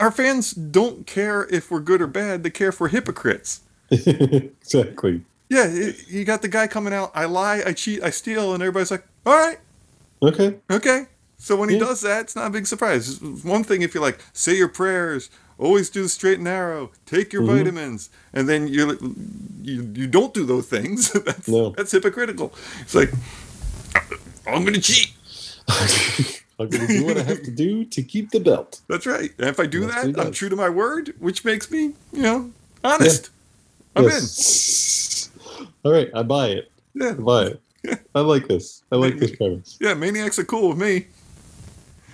our fans don't care if we're good or bad. They care if we're hypocrites. exactly. Yeah, y- you got the guy coming out. I lie, I cheat, I steal, and everybody's like, all right, Okay. Okay. So when he Yeah. does that, it's not a big surprise. It's One thing if you're like, say your prayers, always do the straight and narrow, take your Mhm. vitamins, and then you you you don't do those things. that's No. that's hypocritical. It's like I'm gonna cheat. I'm going to do what I have to do to keep the belt. That's right. And if I do That's that, I'm true to my word, which makes me, you know, honest. I'm Yes. All right, I buy it. Yeah. I buy it. I like this. I like this premise. Yeah, maniacs are cool with me.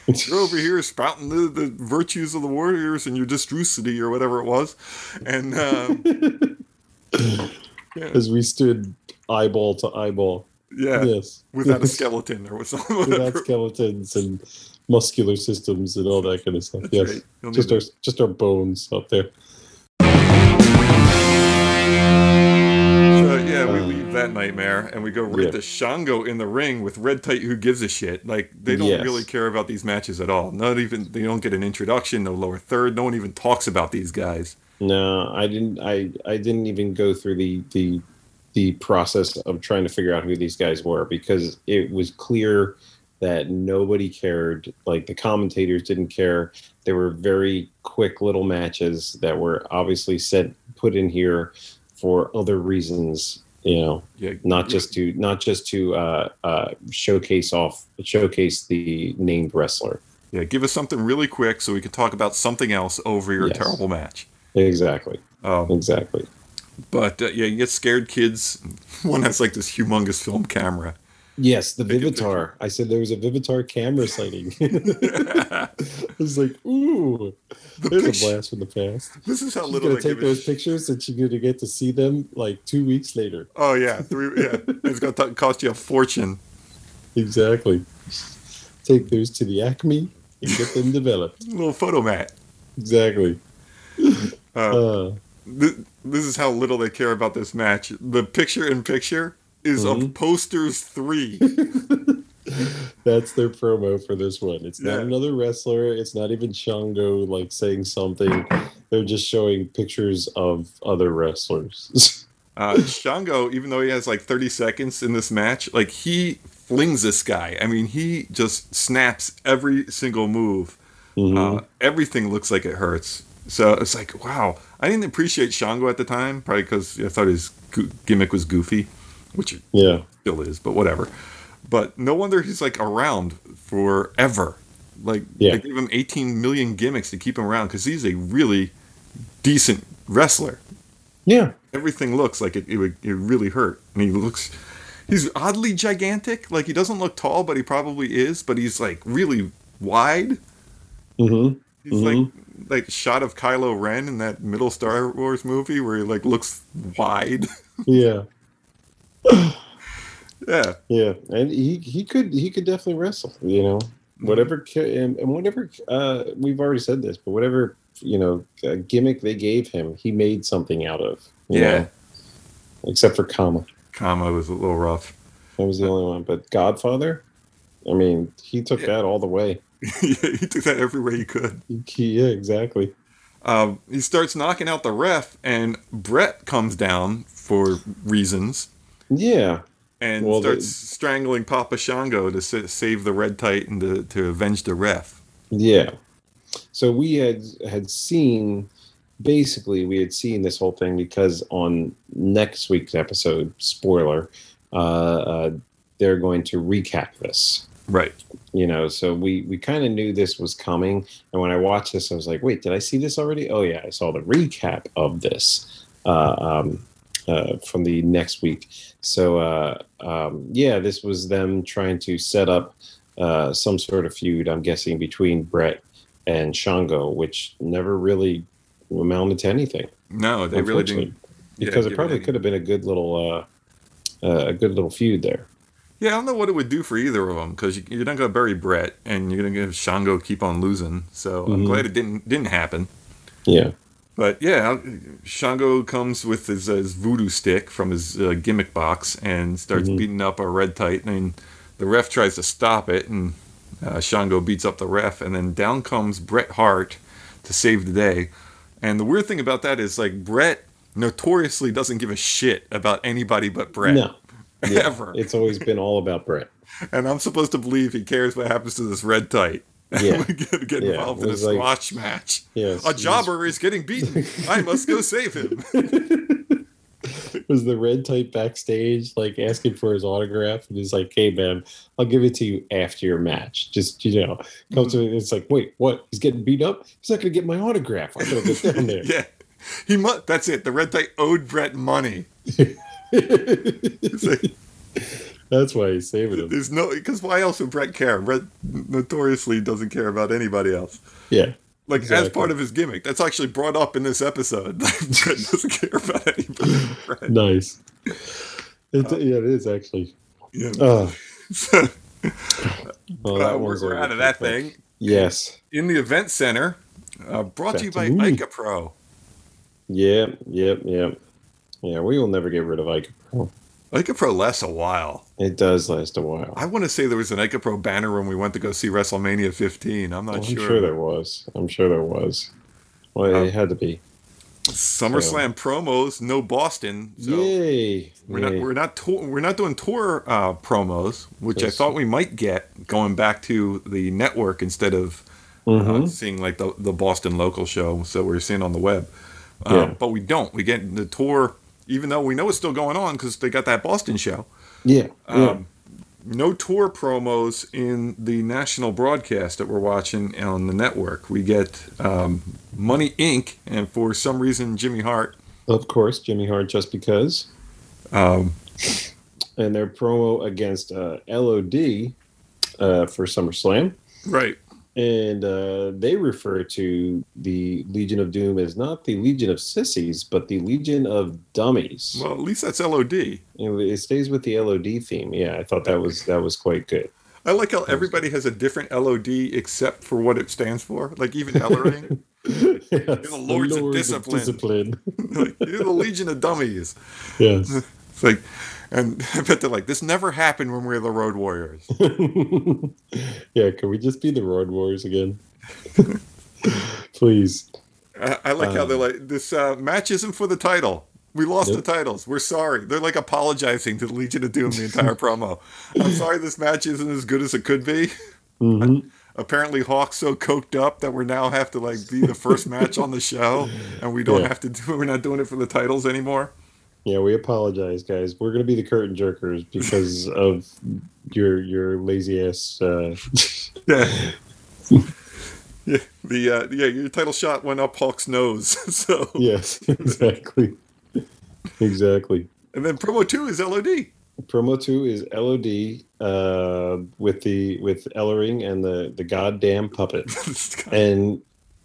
You're over here spouting the, the virtues of the warriors and your distrucity or whatever it was. And um, Yeah, as we stood eyeball to eyeball. yeah. Yes, without a skeleton or with something. without skeletons and muscular systems and all that kind of stuff. That's yes, right. Just our just our bones up there. Yeah, we Uh, leave that nightmare and we go right yeah. to Shango in the ring with Red Tight. Who gives a shit? Like they don't Yes. really care about these matches at all. Not even they don't get an introduction. No lower third. No one even talks about these guys. No, I didn't. I I didn't even go through the the the process of trying to figure out who these guys were because it was clear that nobody cared. Like the commentators didn't care. They were very quick little matches that were obviously set put in here for other reasons. You know, Yeah, not just to not just to uh, uh, showcase off showcase the named wrestler. yeah. Give us something really quick so we can talk about something else over your Yes. terrible match. Exactly. Um, Exactly. but uh, yeah, you get scared kids. One has like this humongous film camera. Yes, the Vivitar. I said there was a Vivitar camera sighting. I was like, ooh, The there's pic- a blast from the past. This is how little She's little gonna take those sh- pictures and she's gonna get to see them like two weeks later. Oh yeah, three. Yeah, it's gonna t- cost you a fortune. Exactly. Take those to the Acme and get them developed. little photo mat. Exactly. Uh, Uh, th- this is how little they care about this match. The picture in picture is of Mhm. posters three. that's their promo for this one. It's not Yeah. another wrestler. It's not even Shango like saying something. They're just showing pictures of other wrestlers. Uh, Shango, even though he has like 30 seconds in this match, like he flings this guy. I mean, he just snaps every single move. Mhm. Uh, everything looks like it hurts. So it's like, wow. I didn't appreciate Shango at the time, probably because I thought his gimmick was goofy, which it yeah. still is, but whatever. But no wonder he's like around forever. Like Yeah. they gave him 18 million gimmicks to keep him around because he's a really decent wrestler. Yeah. Everything looks like it, it would it really hurt, and he looks. He's oddly gigantic. Like he doesn't look tall, but he probably is. But he's like really wide. hmm He's Mhm. like like shot of Kylo Ren in that middle Star Wars movie where he like looks wide. Yeah. yeah, Yeah, and he he could he could definitely wrestle. You know, whatever and, and whatever uh, we've already said this, but whatever you know uh, gimmick they gave him, he made something out of. Yeah. know, except for Kama, Kama was a little rough. that was the only one. But Godfather, I mean, he took Yeah. that all the way. he took that everywhere he could. He- yeah, exactly. Um, he starts knocking out the ref, and Bret comes down for reasons Yeah, and Well, starts they- strangling Papa Shango to sa- save the Red Tight and to, to avenge the ref. Yeah. So we had had seen basically we had seen this whole thing because on next week's episode, spoiler, uh, uh, they're going to recap this. Right. You know, so we we kind of knew this was coming, and when I watched this, I was like, "Wait, did I see this already?" Oh yeah, I saw the recap of this uh, um, uh, from the next week. So uh, um, yeah, this was them trying to set up uh, some sort of feud. I'm guessing between Bret and Shango, which never really amounted to anything. No, they really didn't. because give it probably could have been a good little uh, uh, a good little feud there. Yeah, I don't know what it would do for either of them because you, you're not going to bury Bret and you're going to give Shango keep on losing. So I'm Mhm. glad it didn't didn't happen. Yeah. But yeah, Shango comes with his, uh, his voodoo stick from his uh, gimmick box and starts Mhm. beating up a red titan. And the ref tries to stop it, and uh, Shango beats up the ref. And then down comes Bret Hart to save the day. And the weird thing about that is, like, Bret notoriously doesn't give a shit about anybody but Bret. No. Yeah, Ever. It's always been all about Bret. And I'm supposed to believe he cares what happens to this red tight. Yeah. get, get Yeah, involved in a was like- match. Yes. A jobber is getting beaten. I must go save him. was the red type backstage like asking for his autograph and he's like hey man i'll give it to you after your match just you know come mm-hmm. to it's like wait what he's getting beat up he's not gonna get my autograph i gotta get down there yeah. He must. That's it. The red type owed Bret money. Like, that's why he's saving him there's no because why else would Bret care? Bret notoriously doesn't care about anybody else. yeah like as part of his gimmick. That's actually brought up in this episode. Like, Bret doesn't care about anybody. Nice. It, yeah, it is actually. Yeah. Oh, So, well, uh, that we're, we're out of that thing. Yes. In the event center, uh, brought to you by Back. Ica Pro. Yep. Yep. Yep. Yeah, we will never get rid of Ike. Pro. Ica Pro lasts a while. It does last a while. I want to say there was an Pro banner when we went to go see WrestleMania 15. I'm not sure. I'm sure. there was. I'm sure there was. Well, Um, it had to be. SummerSlam promos, no Boston. So Yay! we're not we're not tour, we're not doing tour uh, promos, which I thought we might get going back to the network instead of uh, Mhm. seeing like the the Boston local show. So we're seeing on the web, uh, Yeah. but we don't. We get the tour, even though we know it's still going on because they got that Boston show. Yeah. yeah. Um, no tour promos in the national broadcast that we're watching on the network. We get um, Money Inc. and for some reason Jimmy Hart. of course, Jimmy Hart, just because. Um, And their promo against uh, LOD uh, for SummerSlam. right. And uh, they refer to the Legion of Doom as not the Legion of Sissies, but the Legion of Dummies. Well, at least that's LOD. It stays with the LOD theme. Yeah, I thought that was that was quite good. I like how everybody has a different LOD except for what it stands for. Like even Ellering, Yes, the Lords of Discipline. Discipline. like, you're the Legion of Dummies. Yes. It's like, and but they're like, this never happened when we were the Road Warriors. yeah, can we just be the Road Warriors again? Please. I, I like how Um, they're like, this uh, match isn't for the title. We lost Nope. the titles. We're sorry. They're like apologizing to the Legion of Doom the entire promo. I'm sorry this match isn't as good as it could be. hmm Apparently, Hawk's so coked up that we now have to like be the first match on the show, and we don't Yeah. have to do. We're not doing it for the titles anymore. Yeah, we apologize, guys. We're gonna be the curtain jerkers because of your your lazy ass. Uh, Yeah. yeah. The uh, yeah, your title shot went up Hawk's nose. so yes, exactly, exactly. and then promo two is LOD. Promo two is LOD uh, with the with Ellering and the the goddamn puppet. And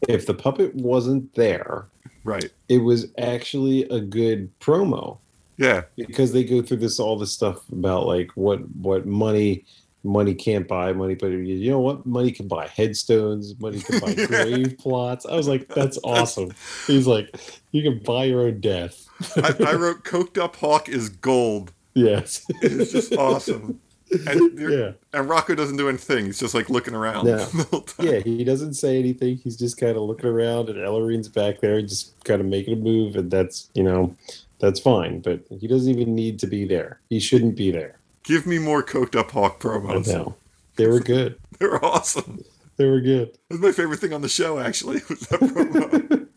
if the puppet wasn't there, right. it was actually a good promo. Yeah. because they go through this all this stuff about like what what money money can't buy money but you know what money can buy headstones money can buy Yeah. grave plots i was like that's awesome he's like you can buy your own death I, I wrote coked up Hawk is gold. yes It's just awesome. And, yeah and Rocco doesn't do anything. He's just like looking around No. the whole time. yeah he doesn't say anything he's just kind of looking around and ellering's back there and just kind of making a move and that's you know that's fine but he doesn't even need to be there he shouldn't be there Give me more coked up Hawk I promos. know. they were good they were awesome. they were good That's my favorite thing on the show, actually, was that promo.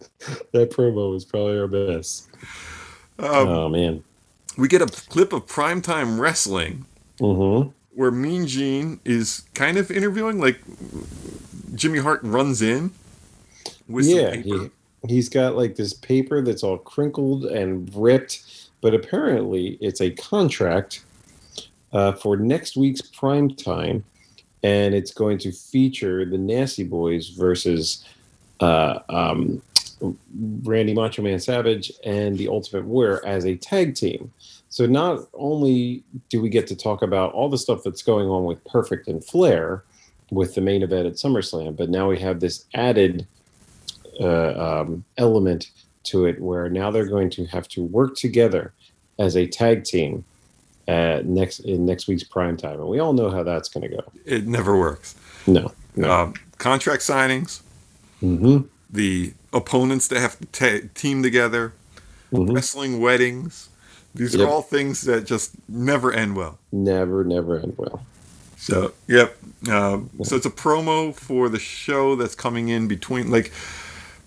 that promo was probably our best. um, oh man. we get a clip of primetime wrestling Mm-hmm. where Mean Gene is kind of interviewing, like Jimmy Hart runs in with Yeah, some paper. he, he's got like this paper that's all crinkled and ripped, but apparently it's a contract uh, for next week's prime time, and it's going to feature the Nasty Boys versus uh, um, Randy Macho Man Savage and the Ultimate Warrior as a tag team. So not only do we get to talk about all the stuff that's going on with Perfect and Flair with the main event at SummerSlam, but now we have this added uh, um, element to it where now they're going to have to work together as a tag team uh, next in next week's prime time, and we all know how that's going to go. It never works. No, no. Um, contract signings, hmm the opponents that have to ta team together, hmm wrestling weddings. These Yep. are all things that just never end well. Never, never end well. So, yep. Um, so it's a promo for the show that's coming in between. Like,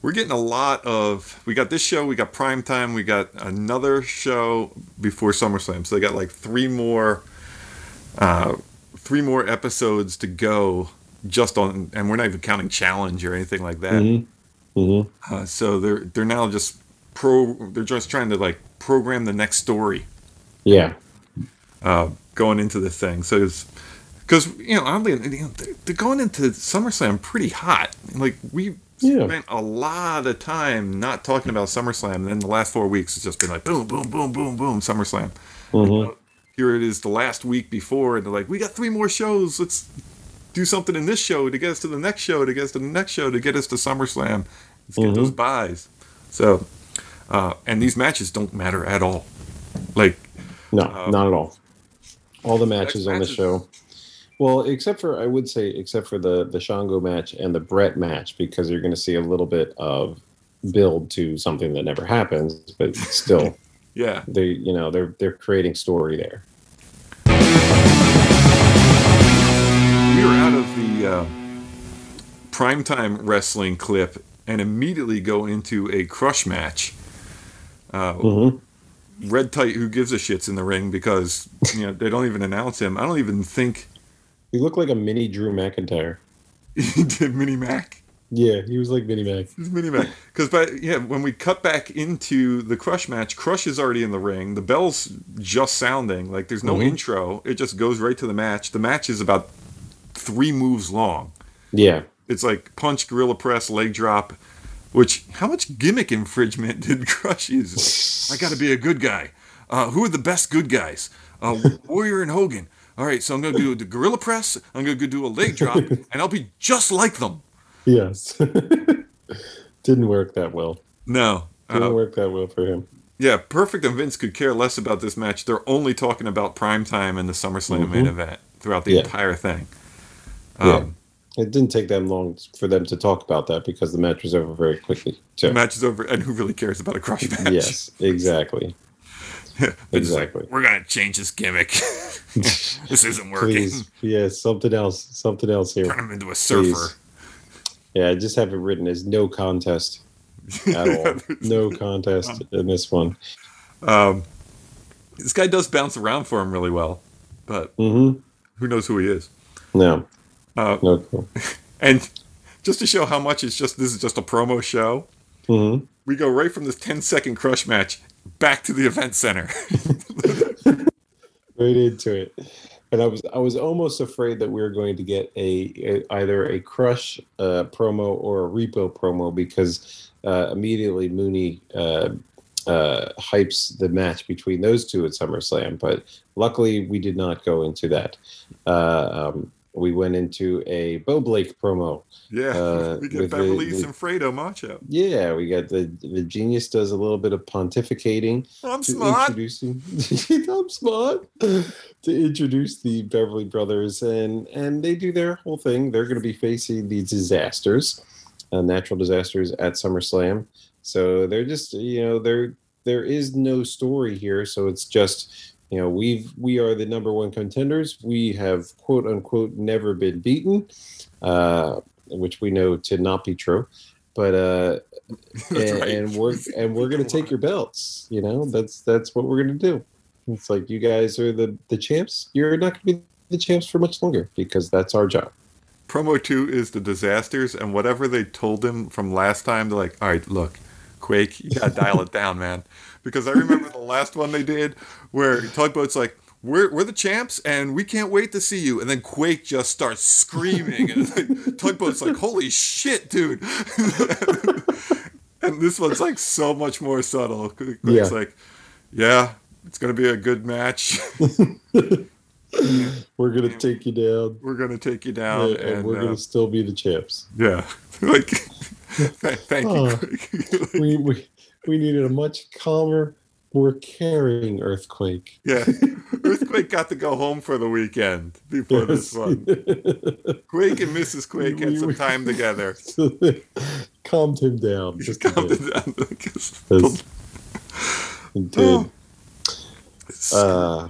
we're getting a lot of. We got this show. We got prime time. We got another show before SummerSlam. So they got like three more, uh, three more episodes to go. Just on, and we're not even counting challenge or anything like that. hmm hmm Uh, so they're they're now just pro. They're just trying to like program the next story Yeah, uh, going into the thing. So it's because you know, oddly, you know, they're, going into SummerSlam pretty hot. Like we Yeah. spent a lot of time not talking about SummerSlam. And then the last four weeks has just been like boom, boom, boom, boom, boom, SummerSlam. Mhm. Here it is the last week before, and they're like, we got three more shows. Let's do something in this show to get us to the next show, to get us to the next show, to get us to SummerSlam. Let's get Mhm. those buys. So, uh, and these matches don't matter at all. Like, No, Um, not at all. All the matches on the show. Well, except for I would say, except for the the Shango match and the Bret match, because you're going to see a little bit of build to something that never happens, but still, yeah, they you know they're they're creating story there. we were out of the uh, primetime wrestling clip and immediately go into a crush match. Uh, hmm Red Tight, who gives a shits in the ring because you know they don't even announce him. I don't even think He looked like a mini Drew McIntyre. he did Mini Mac. Yeah, he was like Mini Mac. He's Mini Mac. Because but yeah, when we cut back into the Crush match, Crush is already in the ring. The bell's just sounding. Like there's no Mhm. intro. It just goes right to the match. The match is about three moves long. Yeah, It's like punch, gorilla press, leg drop. Which how much gimmick infringement did Crush use? I got to be a good guy. Uh, who are the best good guys? Uh, Warrior and Hogan. All right, so I'm gonna do the gorilla press. I'm gonna do a leg drop, and I'll be just like them. yes. Didn't work that well. No, Didn't uh, work that well for him. yeah, Perfect and Vince could care less about this match. They're only talking about prime time and the SummerSlam main Mhm. event throughout the Yeah. entire thing. Yeah. Um, It didn't take them long for them to talk about that because the match was over very quickly. The match is over, and who really cares about a crush match? Yes, exactly. Is like, exactly. We're gonna change this gimmick. this isn't working. Please, yeah, something else, something else here. Turn him into a surfer. Please. Yeah, I just have it written as no contest at all. no contest in this one. Um, this guy does bounce around for him really well, but Mm-hmm. who knows who he is? No, Uh, and just to show how much it's just this is just a promo show. Mm-hmm. We go right from this 10 second crush match back to the event center. right into it. And I was I was almost afraid that we were going to get a, a either a crush uh, promo or a repo promo because uh, immediately Mooney uh, uh, hypes the match between those two at SummerSlam. But luckily, we did not go into that. Uh, um, we went into a Bo Blake promo. yeah, Uh, we get Beverly and Fredo Macho. Yeah, we got the the genius does a little bit of pontificating I'm to smart. introducing I'm smart to introduce the Beverly Brothers and and they do their whole thing. They're going to be facing the disasters, uh, natural disasters at SummerSlam. So they're just you know there there is no story here. So it's just you know we've we are the number one contenders. We have quote unquote never been beaten, uh, which we know to not be true. But uh, and, right. and we're and we're gonna take your belts. You know, that's that's what we're gonna do. It's like you guys are the the champs. You're not gonna be the champs for much longer because that's our job. Promo two is the disasters, and whatever they told him from last time, they're like, all right, look, Quake, you gotta dial it down, man. Because I remember the last one they did where Tugboat's like, we're, we're the champs and we can't wait to see you. And then Quake just starts screaming. And like, Tugboat's like, holy shit, dude. and this one's like so much more subtle. Quake's Yeah. like, yeah, it's going to be a good match. We're gonna take you down, We're going to take you down. and, and we're uh, gonna still be the champs. Yeah. like, th- thank you. Oh. Quake. We we we needed a much calmer, more caring earthquake. yeah. Earthquake got to go home for the weekend before this one. Quake and Mrs. Quake had some time together. calmed him down. Just Calmed it down. Yes. It did. Oh. Uh,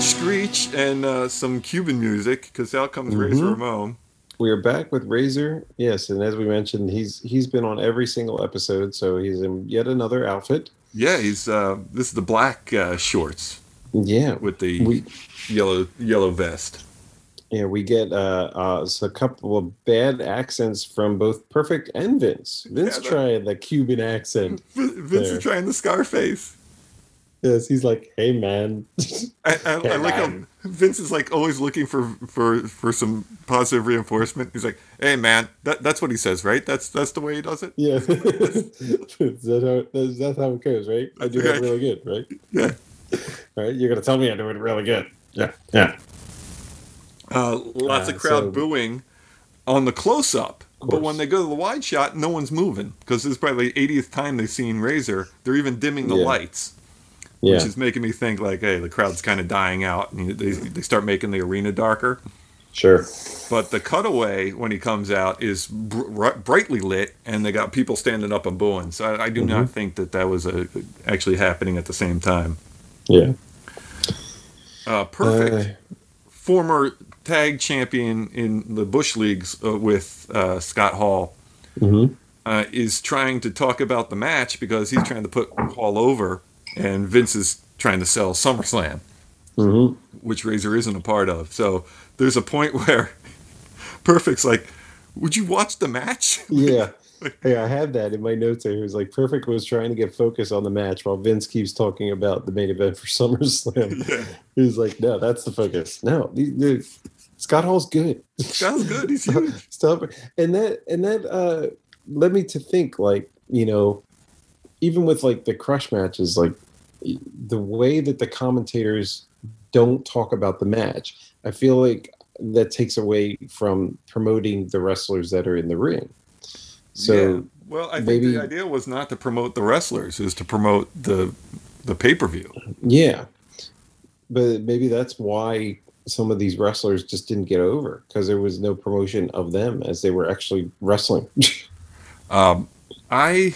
Screech, and uh, some Cuban music because out comes Razor Mhm. Ramon. We are back with Razor. Yes, and as we mentioned, he's he's been on every single episode, so he's in yet another outfit. Yeah, he's uh, this is the black uh, shorts Yeah, with the we yellow yellow vest. yeah we get uh, uh a couple of bad accents from both Perfect and Vince. Vince Yeah, that- trying the Cuban accent. Vince There. is trying the Scarface. Yes, he's like, "Hey, man." I, I, I like how. Vince is like always looking for for for some positive reinforcement. He's like, "Hey, man, that, that's what he says, right? That's that's the way he does it." yeah, is that how is that how it goes, right? I do Okay. really good, right? Yeah. Right? You're gonna tell me I do it really good. Yeah, yeah. Uh, lots Uh, of crowd so- booing on the close up. But when they go to the wide shot, no one's moving because this is probably the 80th time they've seen Razor. They're even dimming the Yeah. lights, Yeah, which is making me think like, hey, the crowd's kind of dying out, and they, they start making the arena darker. sure. But the cutaway when he comes out is br- brightly lit, and they got people standing up and booing. So I, I do Mm-hmm. not think that that was a, actually happening at the same time. Yeah. Uh, perfect. Uh, Former tag champion in the Bush leagues uh, with uh, Scott Hall mhm. uh, is trying to talk about the match because he's trying to put Hall over, and Vince is trying to sell SummerSlam, Mhm. which Razor isn't a part of. So there's a point where Perfect's like, "Would you watch the match?" Yeah. Hey, I have that in my notes here. It was like Perfect was trying to get focus on the match while Vince keeps talking about the main event for SummerSlam. Yeah. He was like, no, that's the focus. No, Scott Hall's good. Scott's good. He's huge. Stop it. And that and that uh led me to think like, you know, even with like the crush matches, like the way that the commentators don't talk about the match, I feel like that takes away from promoting the wrestlers that are in the ring. So Yeah. well, I think the idea was not to promote the wrestlers, is to promote the the pay per view. Yeah. But maybe that's why some of these wrestlers just didn't get over because there was no promotion of them as they were actually wrestling. Um, I,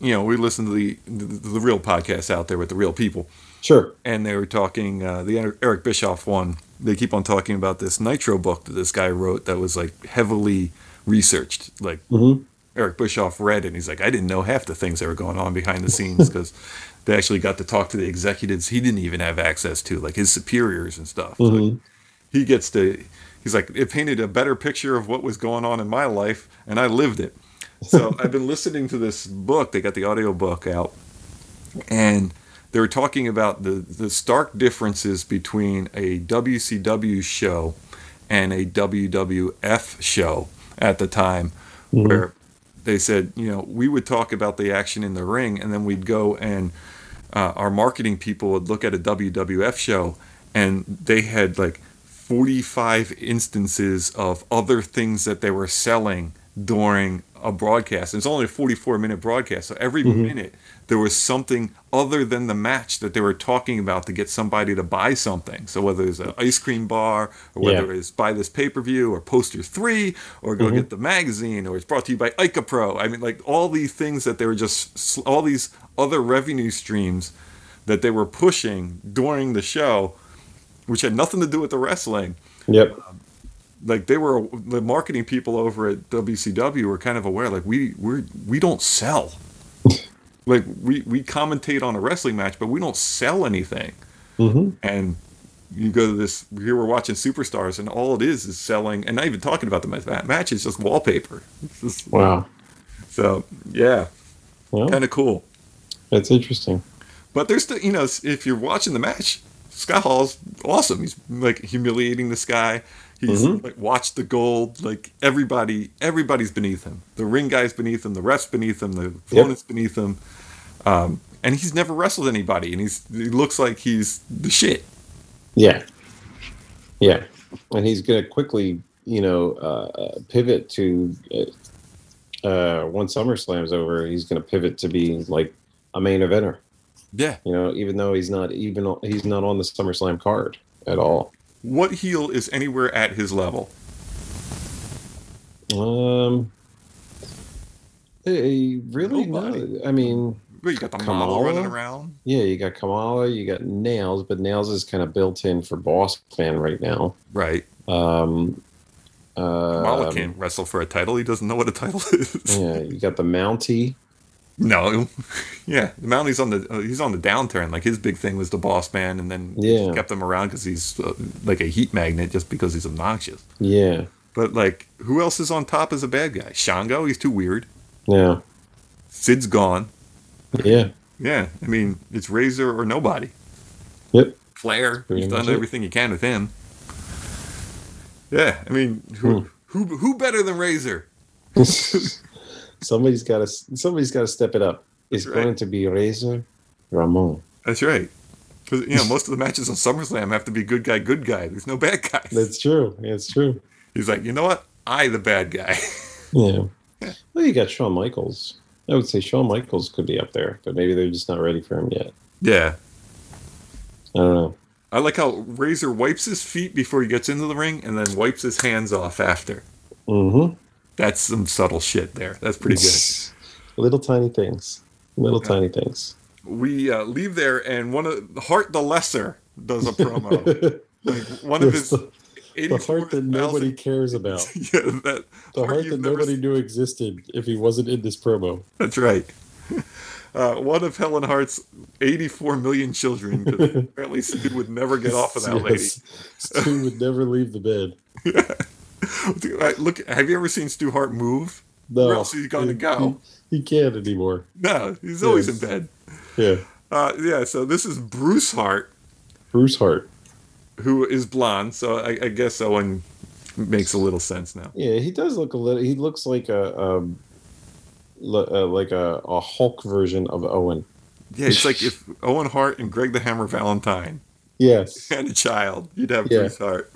you know, we listened to the, the the real podcast out there with the real people, sure. and they were talking uh, the Eric Bischoff one. They keep on talking about this Nitro book that this guy wrote that was like heavily researched. Like hmm Eric Bischoff read it, and he's like, I didn't know half the things that were going on behind the scenes because they actually got to talk to the executives he didn't even have access to, like his superiors and stuff. Like, hmm he gets to he's like it painted a better picture of what was going on in my life and i lived it so i've been listening to this book they got the audio book out and they were talking about the the stark differences between a wcw show and a wwf show at the time Mhm. where they said you know we would talk about the action in the ring and then we'd go and uh, our marketing people would look at a WWF show and they had like 45 instances of other things that they were selling during a broadcast. It's only a 44 minute broadcast, so every mm-hmm. minute there was something other than the match that they were talking about to get somebody to buy something. So whether it's an ice cream bar, or whether Yeah. it's buy this pay per view, or poster three, or go mm-hmm. get the magazine, or it's brought to you by Ica Pro. I mean, like all these things that they were just all these other revenue streams that they were pushing during the show, which had nothing to do with the wrestling Yep. Um, like they were the marketing people over at WCW were kind of aware like we we we don't sell. Like we we commentate on a wrestling match but we don't sell anything. Hmm and you go to this here we're watching superstars and all it is is selling and not even talking about the ma- match it's just wallpaper. It's just- Wow. so yeah. Well, kind of cool. That's interesting. but there's the you know if you're watching the match Scott Hall's awesome. He's like humiliating this guy he's Mhm. like watch the gold like everybody everybody's beneath him the ring guy's beneath him the refs beneath him the opponents beneath him um, and he's never wrestled anybody and he's he looks like he's the shit Yeah. Yeah. And he's going to quickly, you know, uh, uh, pivot to uh, uh, once SummerSlam's over, he's going to pivot to being like a main eventer. yeah You know, even though he's not even he's not on the SummerSlam card at all. What heel is anywhere at his level Um, eh, really? Nobody. No. I mean, well, you got the Kamala? running around yeah, you got Kamala, you got Nails, but Nails is kind of built in for Boss Man right now. right Um, uh, Kamala can't wrestle for a title he doesn't know what a title is Yeah, you got the Mountie. No, yeah, the Mounties on the uh, he's on the downturn. Like his big thing was the boss man, and then Yeah. kept him around because he's uh, like a heat magnet, just because he's obnoxious. Yeah, But like, who else is on top as a bad guy? Shango, he's too weird. yeah, Sid's gone. yeah. Yeah, I mean, it's Razor or nobody. Yep. Flair, he's done everything he can with him. Yeah, I mean, who Hmm. who who better than Razor? somebody's got to somebody's got to step it up. It's right. going to be Razor Ramon. That's right. Because you know, most of the matches on SummerSlam have to be good guy, good guy. There's no bad guys. That's true. It's true. He's like, you know what? I the bad guy. Yeah. Yeah. Well, you got Shawn Michaels. I would say Shawn Michaels could be up there, but maybe they're just not ready for him yet. yeah. I don't know. I like how Razor wipes his feet before he gets into the ring, and then wipes his hands off after. Mm-hmm. That's some subtle shit there. That's pretty good. Little tiny things. Little Yeah. tiny things. We uh, leave there, and one of Hart the Lesser does a promo. like one of his the, Hart that nobody cares about. Yeah, that The Hart that nobody seen. knew existed if he wasn't in this promo. That's right. Uh, one of Helen Hart's 84 million children. apparently, Stu would never get off of that lady. Yes. Stu would never leave the bed. Uh, Look, have you ever seen Stu Hart move? No, Where else is he gonna go? He, he can't anymore. No, he's always Yes. in bed. Yeah, Uh, yeah, so this is Bruce Hart, Bruce Hart. who is blonde. So I, I guess Owen makes a little sense now. Yeah, he does look a little. He looks like a um, uh, like a, a Hulk version of Owen. Yeah, it's like if Owen Hart and Greg the Hammer Valentine Yes, And a child, you'd have Yeah. Bruce Hart.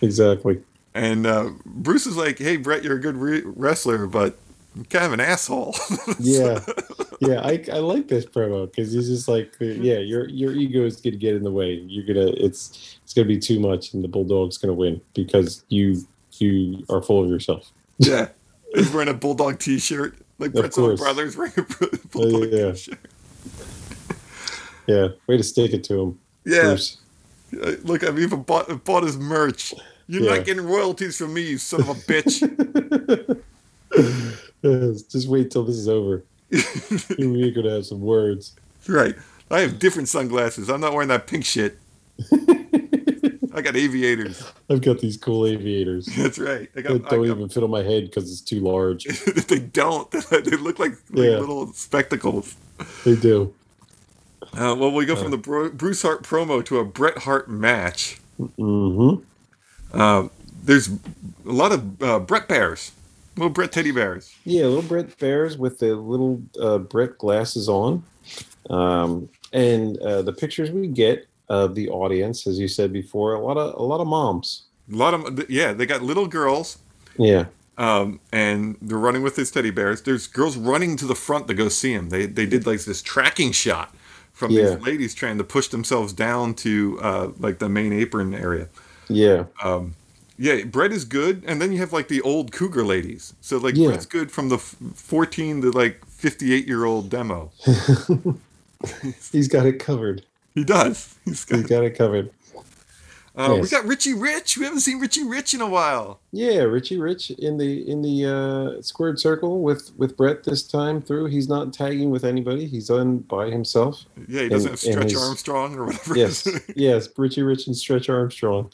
exactly. And uh, Bruce is like, "Hey, Bret, you're a good re- wrestler, but you're kind of an asshole." Yeah, yeah. I, I like this promo because he's just like, uh, yeah, your your ego is gonna get in the way. You're gonna it's it's gonna be too much, and the bulldog's gonna win because you you are full of yourself. yeah. He's wearing a bulldog T-shirt, like Bret's own brothers wearing a bulldog yeah. T-shirt. Yeah, way to stick it to him, Yeah, Bruce. Uh, look, I've even bought bought his merch. You're Yeah. not getting royalties from me, you son of a bitch. Just wait till this is over. We're gonna have some words. right. I have different sunglasses. I'm not wearing that pink shit. I got aviators. I've got these cool aviators That's right. I got, I don't got even fit on my head because it's too large. they don't. they look like, like Yeah. little spectacles. They do. Uh, well, we go from the Bru- Bruce Hart promo to a Bret Hart match. Mm-hmm. Uh, there's a lot of uh, Bret bears, little Bret teddy bears. Yeah, little Bret bears with the little uh, Bret glasses on, um, and uh, the pictures we get of the audience, as you said before, a lot of a lot of moms. A lot of yeah, they got little girls, Yeah, um, and they're running with his teddy bears. There's girls running to the front to go see him. They they did like this tracking shot from Yeah. these ladies trying to push themselves down to uh, like the main apron area. Yeah, Um, yeah, Bret is good, and then you have like the old cougar ladies. So like Yeah. Bret's good from the f- 14 to like 58 year old demo. he's got it covered. He does. He's He's got, got it covered. Uh, We Yes. got Richie Rich. We haven't seen Richie Rich in a while. Yeah, Richie Rich in the in the uh, squared circle with with Bret this time through. He's not tagging with anybody. He's on by himself. Yeah, he doesn't And- have Stretch his- Armstrong or whatever. Yes, yes, Richie Rich and Stretch Armstrong,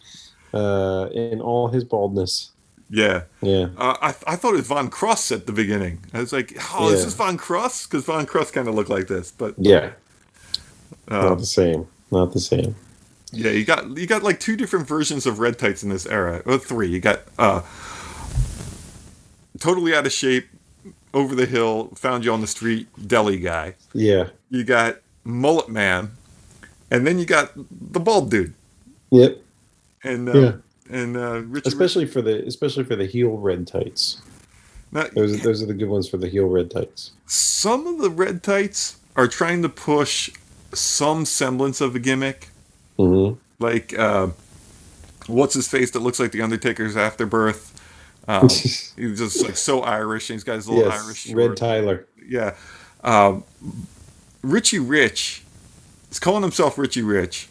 uh, in all his baldness. yeah. Yeah, Uh, I, I thought it was Von Cross at the beginning. I was like, oh, is this Von Cross? Because Von Cross kind of looked like this. But yeah, uh, not the same. Not the same. Yeah, you got you got like two different versions of red tights in this era. Or three. You got uh, totally out of shape, over the hill, found you on the street, deli guy. Yeah. You got mullet man, and then you got the bald dude. Yep. And uh, Yeah. and uh, Richard. Especially for the especially for the heel red tights. now, Those those are the good ones for the heel red tights. some of the red tights are trying to push some semblance of a gimmick. Hmm like uh, what's his face that looks like the Undertaker's afterbirth. Um, he's just like so Irish, and he's got his little Irish. yes, Red Tyler. Yeah, um, Richie Rich. He's calling himself Richie Rich,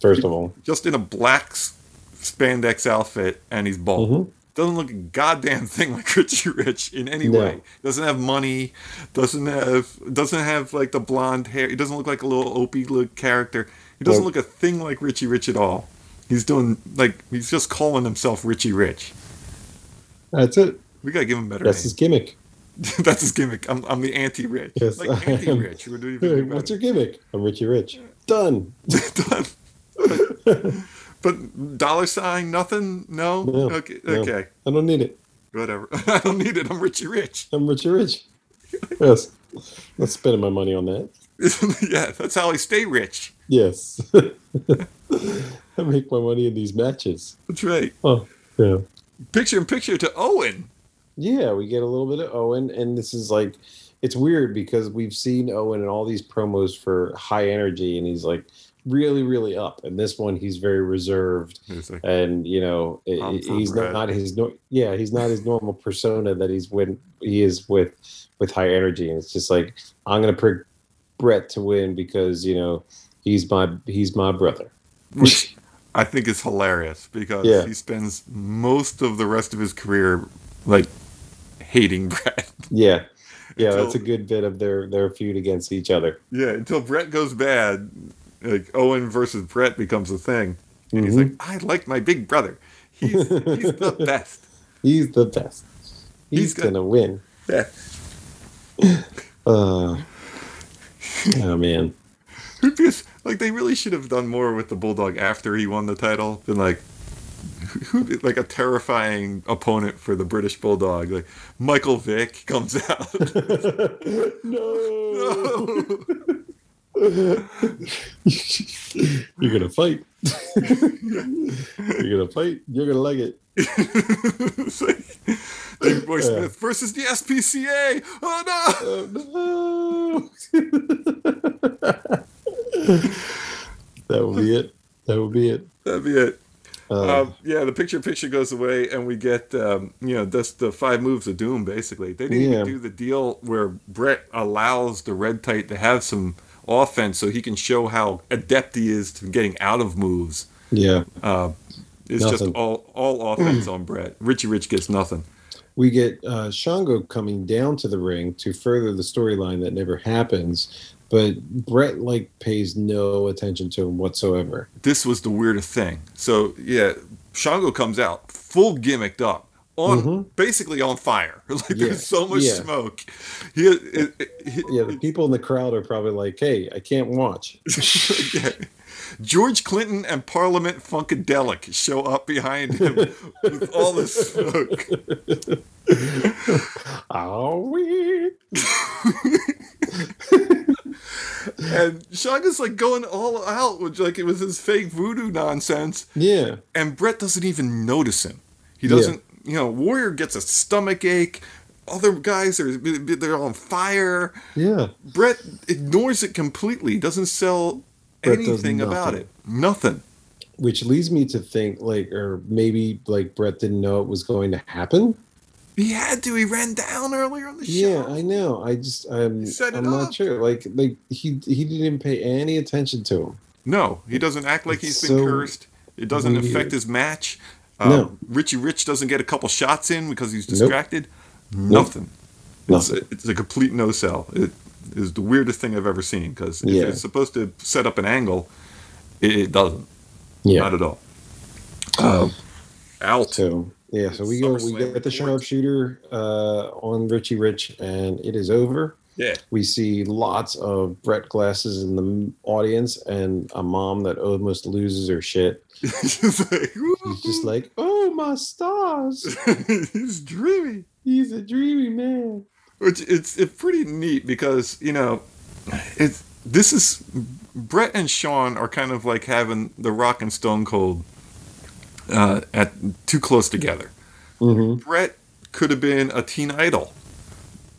First of all, just in a black spandex outfit, and he's bald. Mhm. Doesn't look a goddamn thing like Richie Rich in any No. way. Doesn't have money. Doesn't have doesn't have like the blonde hair. He doesn't look like a little opie look character. He doesn't look a thing like Richie Rich at all. He's doing like he's just calling himself Richie Rich. that's it. We gotta give him a better That's name. his gimmick. That's his gimmick. I'm, I'm the anti-rich. Yes, like anti-rich. We're doing Hey, even What's your gimmick? I'm Richie Rich. Done. Done. But dollar sign, nothing. No. No, okay. no. Okay. I don't need it. Whatever. I don't need it. I'm Richie Rich. I'm Richie Rich. Yes. Not spending my money on that. yeah, that's how I stay rich. Yes. I make my money in these matches. That's right. Oh, yeah. Picture in picture to Owen. Yeah, we get a little bit of Owen, and this is like, it's weird because we've seen Owen in all these promos for high energy, and he's like really, really up. And this one, he's very reserved, like, and you know, i- I'm i- for he's Bret. not his no, yeah, he's not his normal persona that he's when he is with with high energy, and it's just like I'm gonna pick Bret to win because you know he's my he's my brother. which I think is hilarious because Yeah. he spends most of the rest of his career like hating Bret. Yeah, yeah, that's a good bit of their their feud against each other. Yeah, until Bret goes bad, like Owen versus Bret becomes a thing. And he's Mhm. like, I like my big brother. He's he's the best. He's the best. He's, He's gonna win. Yeah. Uh, oh man. Like they really should have done more with the Bulldog after he won the title. than like who like a terrifying opponent for the British Bulldog. Like Michael Vick comes out. no. You're gonna fight. You're gonna fight. You're gonna like it. Like, Boy. Smith versus the SPCA. Oh no! Oh, no. that will be it. That will be it. That'd be it. Uh, Um, yeah, the picture picture goes away, and we get um, you know just the five moves of doom. Basically, they didn't Yeah. even do the deal where Bret allows the red tight to have some offense, so he can show how adept he is to getting out of moves. yeah. Uh, it's just all all offense on Bret. Richie Rich gets nothing. we get uh, Shango coming down to the ring to further the storyline that never happens, but Bret like pays no attention to him whatsoever. This was the weirdest thing. So yeah, Shango comes out full gimmicked up. On Mhm. basically on fire, like Yeah, there's so much yeah. smoke. He, it, it, he- Yeah, the people in the crowd are probably like, "Hey, I can't watch." Yeah. George Clinton and Parliament Funkadelic show up behind him with all this smoke. Are we? And Shango's like going all out, which like it was his fake voodoo nonsense. Yeah, And Bret doesn't even notice him. He doesn't, you know, Warrior gets a stomach ache. Other guys are they're on fire. yeah. Bret ignores it completely. Doesn't sell Bret does anything about it. Nothing. Which leads me to think, like, or maybe like Bret didn't know it was going to happen. He had to. He ran down earlier on the show. Yeah, I know. I just, I'm, I'm not up. sure. Like, like he he didn't pay any attention to him. No, he doesn't act like he's It's been cursed. It doesn't weird. affect his match. Uh, No. Richie Rich doesn't get a couple shots in because he's Nope. distracted. Nothing. It's, Nothing. a, it's a complete no sell. It is the weirdest thing I've ever seen because if Yeah. it's supposed to set up an angle, it, it doesn't. Yeah. Not at all. Um, out. So yeah, so we go. We get the sharpshooter uh, on Richie Rich, and it is over. Yeah. We see lots of Bret glasses in the audience, and a mom that almost loses her shit. She's like, She's just like, "Oh my stars! he's dreamy. He's a dreamy man." Which it's it's pretty neat because you know, it's this is Bret and Shawn are kind of like having the Rock and Stone Cold uh, at too close together. hmm Bret could have been a teen idol,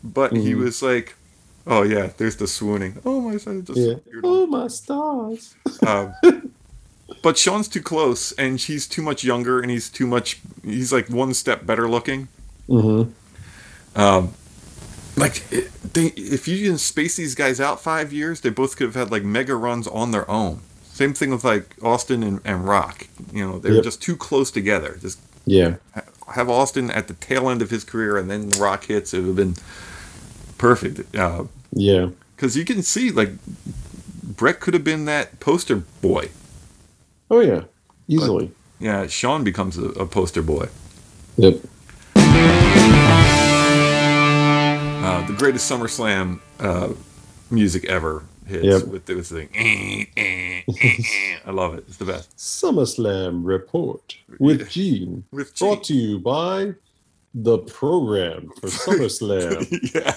but he Mhm. was like, "Oh yeah, there's the swooning. Oh my Yeah. Oh my stars! Um, but Shawn's too close, and he's too much younger, and he's too much. He's like one step better looking. hmm Um, like they, if you didn't space these guys out five years, they both could have had like mega runs on their own. Same thing with like Austin and, and Rock. You know, they were Yep. just too close together. Just Yeah. have Austin at the tail end of his career, and then the Rock hits. It would have been perfect. Because Yeah. Because you can see like Bret could have been that poster boy. Oh yeah. Easily. Yeah, Shawn becomes a, a poster boy. Yep. Uh, the greatest SummerSlam uh, music ever hits Yep. with this thing. Eh, eh, eh. I love it. It's the best. SummerSlam report with Gene, With Gene. brought to you by the program for SummerSlam yeah.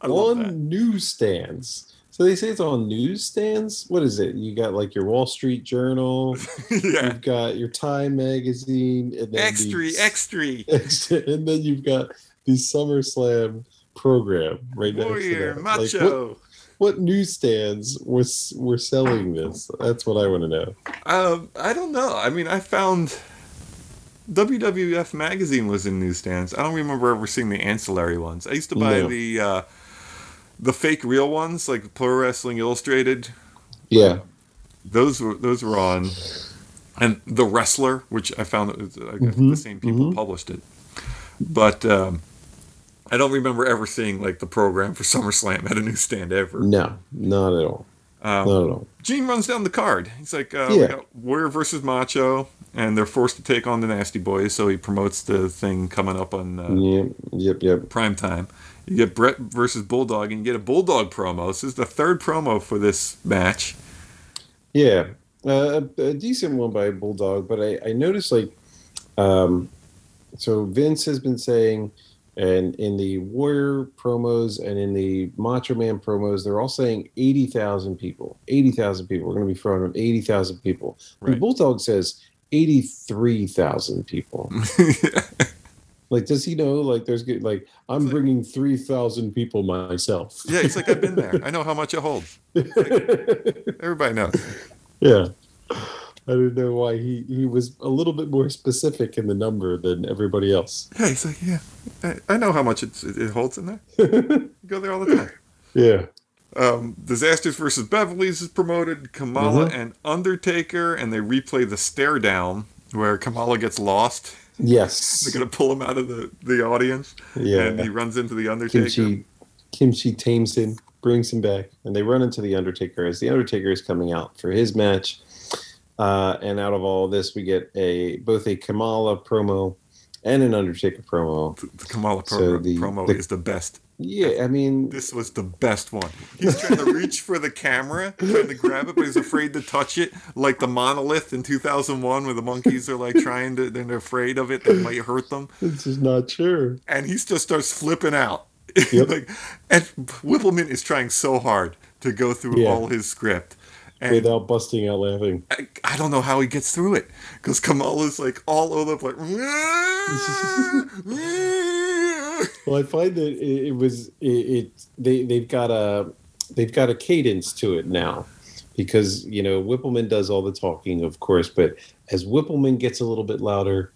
I on that. newsstands. So they say it's on newsstands. What is it? You got like your Wall Street Journal. yeah. You've got your Time magazine, and then Extra, the, extra. extra, and then you've got the SummerSlam program right next Warrior, to that. Like, what, macho. What newsstands was were selling this? That's what I want to know. Um, I don't know. I mean, I found WWF magazine was in newsstands. I don't remember ever seeing the ancillary ones. I used to buy No. the uh, the fake real ones, like Pro Wrestling Illustrated. Yeah, Those were those were on, and the Wrestler, which I found that was, I guess the same people mhm. published it. But um, I don't remember ever seeing like the program for SummerSlam at a newsstand ever. no, not at all. Um, Not at all. Gene runs down the card. He's like, uh, Yeah. Warrior versus Macho, and they're forced to take on the Nasty Boys. So he promotes the thing coming up on uh, Yep, yep, yep. prime time. You get Bret versus Bulldog, and you get a Bulldog promo. This is the third promo for this match. Yeah, uh, a, a decent one by Bulldog, but I, I noticed like, um, so Vince has been saying, and in the Warrior promos and in the Macho Man promos, they're all saying eighty thousand people. Eighty thousand people. We're going to be throwing them eighty thousand people. And Right. Bulldog says eighty-three thousand people. Like, does he know? Like, there's good. Like, I'm like- bringing three thousand people myself. yeah, it's like, I've been there. I know how much it holds. Everybody knows. Yeah. I don't know why he, he was a little bit more specific in the number than everybody else. Yeah, he's like, yeah, I, I know how much it, it holds in there. Go there all the time. Yeah. Um, Disasters versus Beverlys is promoted. Kamala Mhm. and Undertaker, and they replay the stare down where Kamala gets lost. Yes. They're gonna pull him out of the, the audience, Yeah. and he runs into the Undertaker. Kim Chee Kimchi tames him, brings him back, and they run into the Undertaker as the Undertaker is coming out for his match. Uh, and out of all this, we get a both a Kamala promo and an Undertaker promo. The Kamala So promo, the- promo the- is the best. Yeah, I mean, This was the best one. He's trying to reach for the camera, trying to grab it, but he's afraid to touch it, like the monolith in 2001, where the monkeys are like trying to, and they're afraid of it, that might hurt them. this is not sure. and he just starts flipping out. Yep. like, and Wippleman is trying so hard to go through Yeah. all his script. And Without busting out laughing. I, I don't know how he gets through it because Kamala's like all over the place. Well, I find that it, it was it, it they they've got a they've got a cadence to it now because you know Wippleman does all the talking, of course, but as Wippleman gets a little bit louder,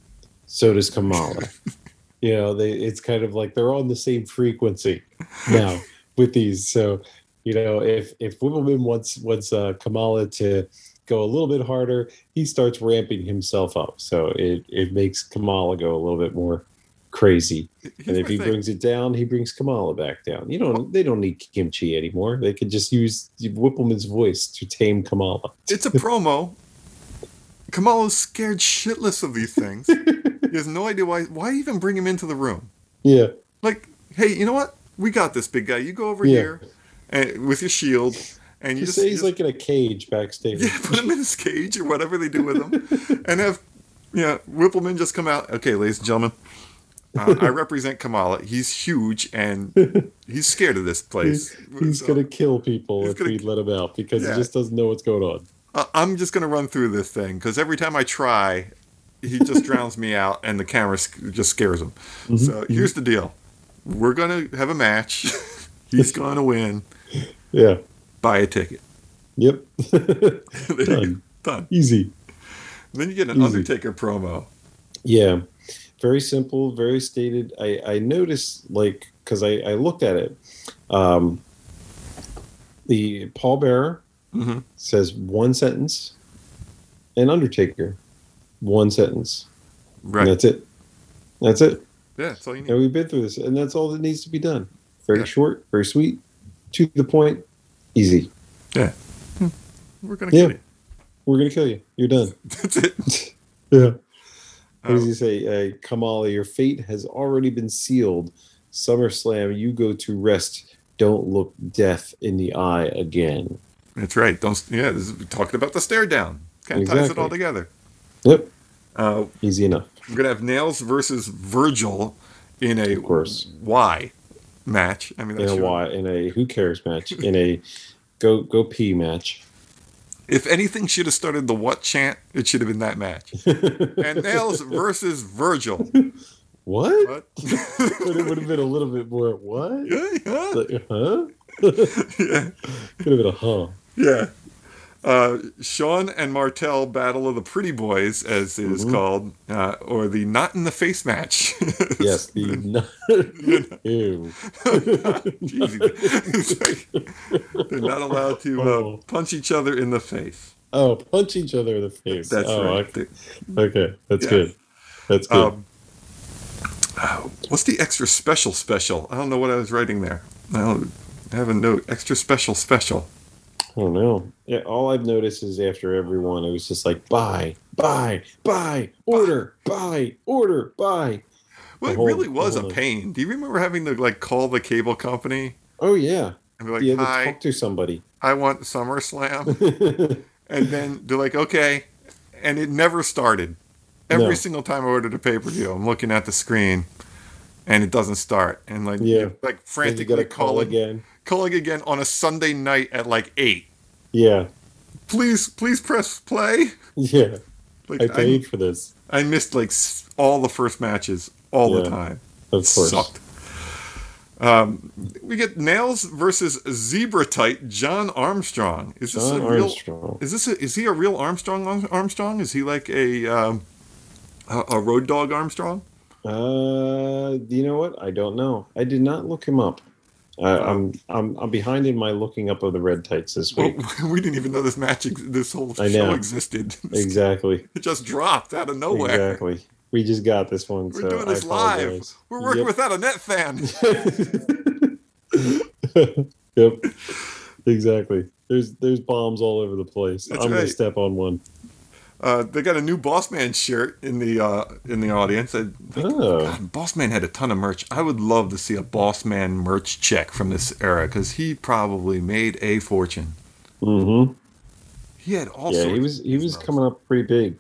so does Kamala. you know, they it's kind of like they're on the same frequency now with these. So you know, if if Wippleman wants wants uh, Kamala to go a little bit harder, he starts ramping himself up. So it it makes Kamala go a little bit more crazy. Here's And if he thing. brings it down, he brings Kamala back down. You don't. They don't need Kim Chee anymore. They could just use Wippleman's voice to tame Kamala. it's a promo. Kamala's scared shitless of these things. he has no idea why. Why even bring him into the room? Yeah, Like, hey, you know what? We got this, big guy. You go over Yeah. here and with your shield, and you just say he's just- like in a cage backstage. Yeah, put him in his cage or whatever they do with him, and have yeah Wippleman just come out. Okay, ladies and gentlemen, uh, I represent Kamala. He's huge and he's scared of this place. He's, he's So, gonna kill people if gonna- we let him out because Yeah. he just doesn't know what's going on. uh, I'm just gonna run through this thing because every time I try, he just drowns me out, and the camera just scares him. Mm-hmm. So here's the deal: we're gonna have a match. he's gonna win. Yeah. Buy a ticket. Yep. There you go. Done. Done. Easy. Then you get an Easy. Undertaker promo. Yeah. Very simple, very stated. I, I noticed, like, because I, I looked at it. Um, the Paul Bearer hmm says one sentence, and Undertaker, one sentence. Right. And that's it. That's it. yeah, that's all you need. And we've been through this, and that's all that needs to be done. Very Yeah. short, very sweet, to the point, easy. Yeah. We're gonna Yeah. kill you. We're gonna kill you. You're done. That's it. Yeah. What does Um, he say? Uh, Kamala, your fate has already been sealed. SummerSlam, you go to rest. Don't look death in the eye again. That's right. Don't. Yeah, this is, we're talking about the stare down. Kind of ties it all together. Yep, Uh, easy enough. we're gonna have Nails versus Virgil in a Of course. Y match. I mean, In a why in a who cares match in a go go pee match. If anything should have started the what chant, it should have been that match. And Nails versus Virgil. what? What? But it would have been a little bit more. What? yeah, yeah, Like, huh? yeah. Could have been a huh. Yeah. Uh, Shawn and Martel Battle of the Pretty Boys, as it is Mhm. called, uh, or the Not in the Face match. Yes, the ew. Easy. Like they're not allowed to uh, Oh. punch each other in the face. Oh, punch each other in the face. That's oh, right. Okay. okay, that's Yeah. good. That's good. Um, oh, what's the extra special special? I don't know what I was writing there. I don't I have a note. Extra special special. I don't know. Yeah, all I've noticed is after every one, it was just like buy, buy, buy, order, buy, order, buy. Well, it whole- really was a whole- pain. Do you remember having to like call the cable company Oh yeah, and be like, you had to "Hi, talk to somebody. I want SummerSlam," and then they're like, "Okay," and it never started. Every No. single time I ordered a pay per view, I'm looking at the screen, and it doesn't start, and like, Yeah. like frantically gotta call calling, again. Calling again on a Sunday night at like eight. Yeah, Please, please press play. yeah. Like I I, paid for this, I, missed like all the first matches all the time. of course. Sucked. Um, we get Nails versus Zebra Tight John Armstrong. Is this John a real? Armstrong. Is this a, is he a real Armstrong Armstrong? Is he like a um, a, a road dog Armstrong? Uh, you know what? I don't know. I did not look him up. I'm I'm I'm behind in my looking up of the red tights this Well, week. we didn't even know this match, ex- this whole I show know. existed. exactly. It just dropped out of nowhere. Exactly. We just got this one. We're so doing this live. We're working Yep. without a net fan. yep. Exactly. There's there's bombs all over the place. That's I'm gonna step on one. Uh, they got a new Boss Man shirt in the uh, in the audience. I, Oh. God, Boss Man had a ton of merch. I would love to see a Boss Man merch check from this era because he probably made a fortune. Mm-hmm. He had all Yeah, sorts he was he was coming up pretty big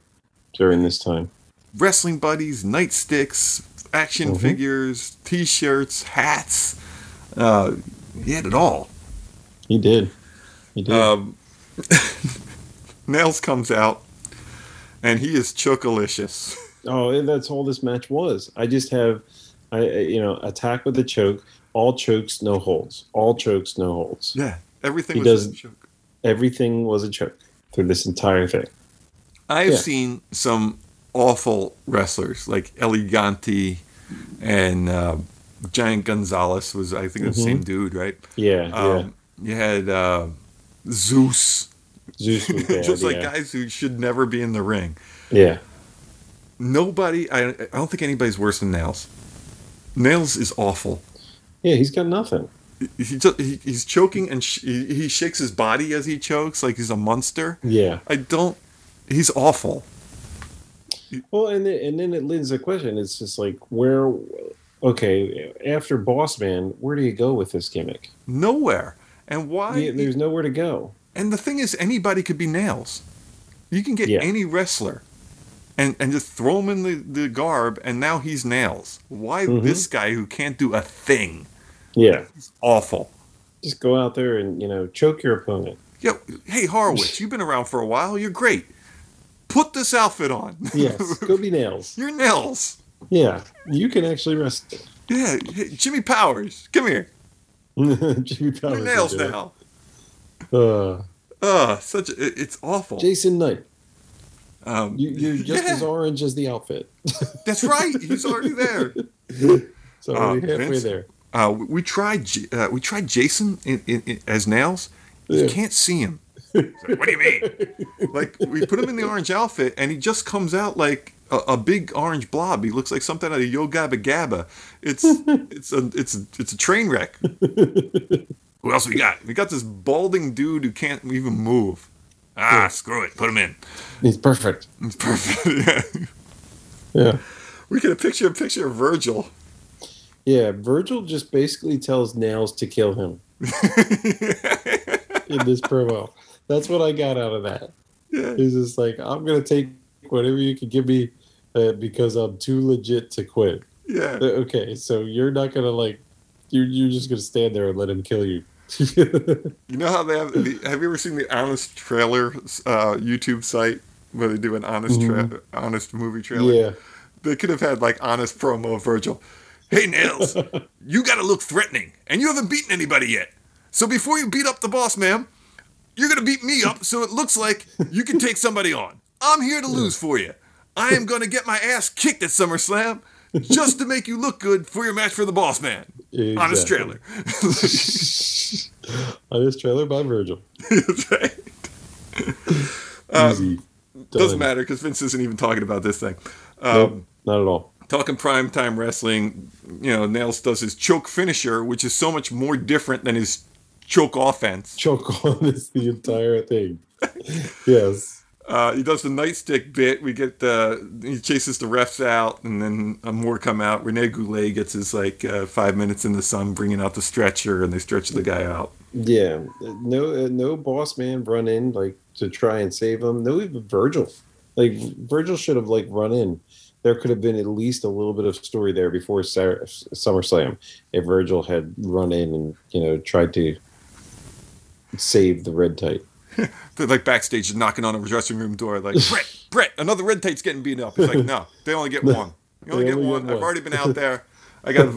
during this time. wrestling buddies, nightsticks, action Mhm. figures, T-shirts, hats. Uh, he had it all. He did. He did. Um, Nails comes out, and he is chocolicious. oh, that's all this match was. I just have, I you know, attack with the choke. All chokes, no holds. All chokes, no holds. Yeah, everything He was does- a choke. Everything was a choke through this entire thing. I have Yeah. seen some awful wrestlers like El Gigante and uh, Giant Gonzalez was I think the Mhm. same dude, right? Yeah, Um, You had uh, Zeus, yeah. Zeus was just like yeah. guys who should never be in the ring. yeah. Nobody, I, I don't think anybody's worse than Nails. Nails is awful. Yeah, he's got nothing. He, he he's choking and sh- he, he shakes his body as he chokes like he's a monster. Yeah. I don't. He's awful. Well, and then, and then it leads the question. It's just like where, okay, after Boss Man, where do you go with this gimmick? Nowhere. And why? Yeah, there's nowhere to go. And the thing is, anybody could be Nails. You can get Yeah. any wrestler and, and just throw him in the, the garb, and now he's Nails. Why Mhm. this guy who can't do a thing? Yeah, He's awful. just go out there and you know choke your opponent. Yo, hey, Horowitz, you've been around for a while. You're great. Put this outfit on. Yes, go be nails. You're Nails. Yeah, you can actually wrestle. Yeah, hey, Jimmy Powers, come here. Jimmy Powers. You're Nails now. Uh, Ugh, such a, it- it's awful. Jason Knight, Um, you, you're just yeah, as orange as the outfit. That's right. He's already there. So Uh, we're halfway Vince? there. Uh, we, we tried. Uh, we tried Jason in, in, in, as Nails. You can't see him. Like, what do you mean? like we put him in the orange outfit, and he just comes out like a, a big orange blob. He looks like something out of Yo Gabba Gabba. It's it's a it's it's a train wreck. Who else we got? We got this balding dude who can't even move. Ah, Yeah. screw it. Put him in. He's perfect. It's perfect. yeah. Yeah. We get a picture a picture of Virgil. Yeah, Virgil just basically tells Nails to kill him in this promo. That's what I got out of that. yeah. He's just like, I'm gonna take whatever you can give me uh, because I'm too legit to quit. Yeah. Uh, Okay, so you're not gonna like, you're you're just gonna stand there and let him kill you. You know how they have? The, have you ever seen the Honest Trailer uh, YouTube site where they do an honest tra- honest movie trailer? yeah, They could have had like honest promo of Virgil. Hey Nails, you got to look threatening, and you haven't beaten anybody yet. So before you beat up the boss, ma'am, you're gonna beat me up, so it looks like you can take somebody on. I'm here to lose for you. I am gonna get my ass kicked at SummerSlam just to make you look good for your match for the boss man. Honest Exactly. trailer. on this trailer by Virgil. That's right. Um, Doesn't matter because Vince isn't even talking about this thing. Um, Nope, not at all. talking prime time wrestling, you know, Nails does his choke finisher, which is so much more different than his choke offense. Choke on is the entire thing. yes. Uh, he does the nightstick bit. We get the he chases the refs out, and then uh, more come out. Rene Goulet gets his like uh, five minutes in the sun, bringing out the stretcher, and they stretch the guy out. Yeah. No, uh, no boss man run in like to try and save him. No, even Virgil. Like Virgil should have like run in. There could have been at least a little bit of story there before Sar- SummerSlam if Virgil had run in and you know tried to save the red tight. They're like backstage, knocking on a dressing room door, like Bret, Bret, another red tate's getting beat up. He's like, no, they only get one. You only get only one. get I've already been out there. I got.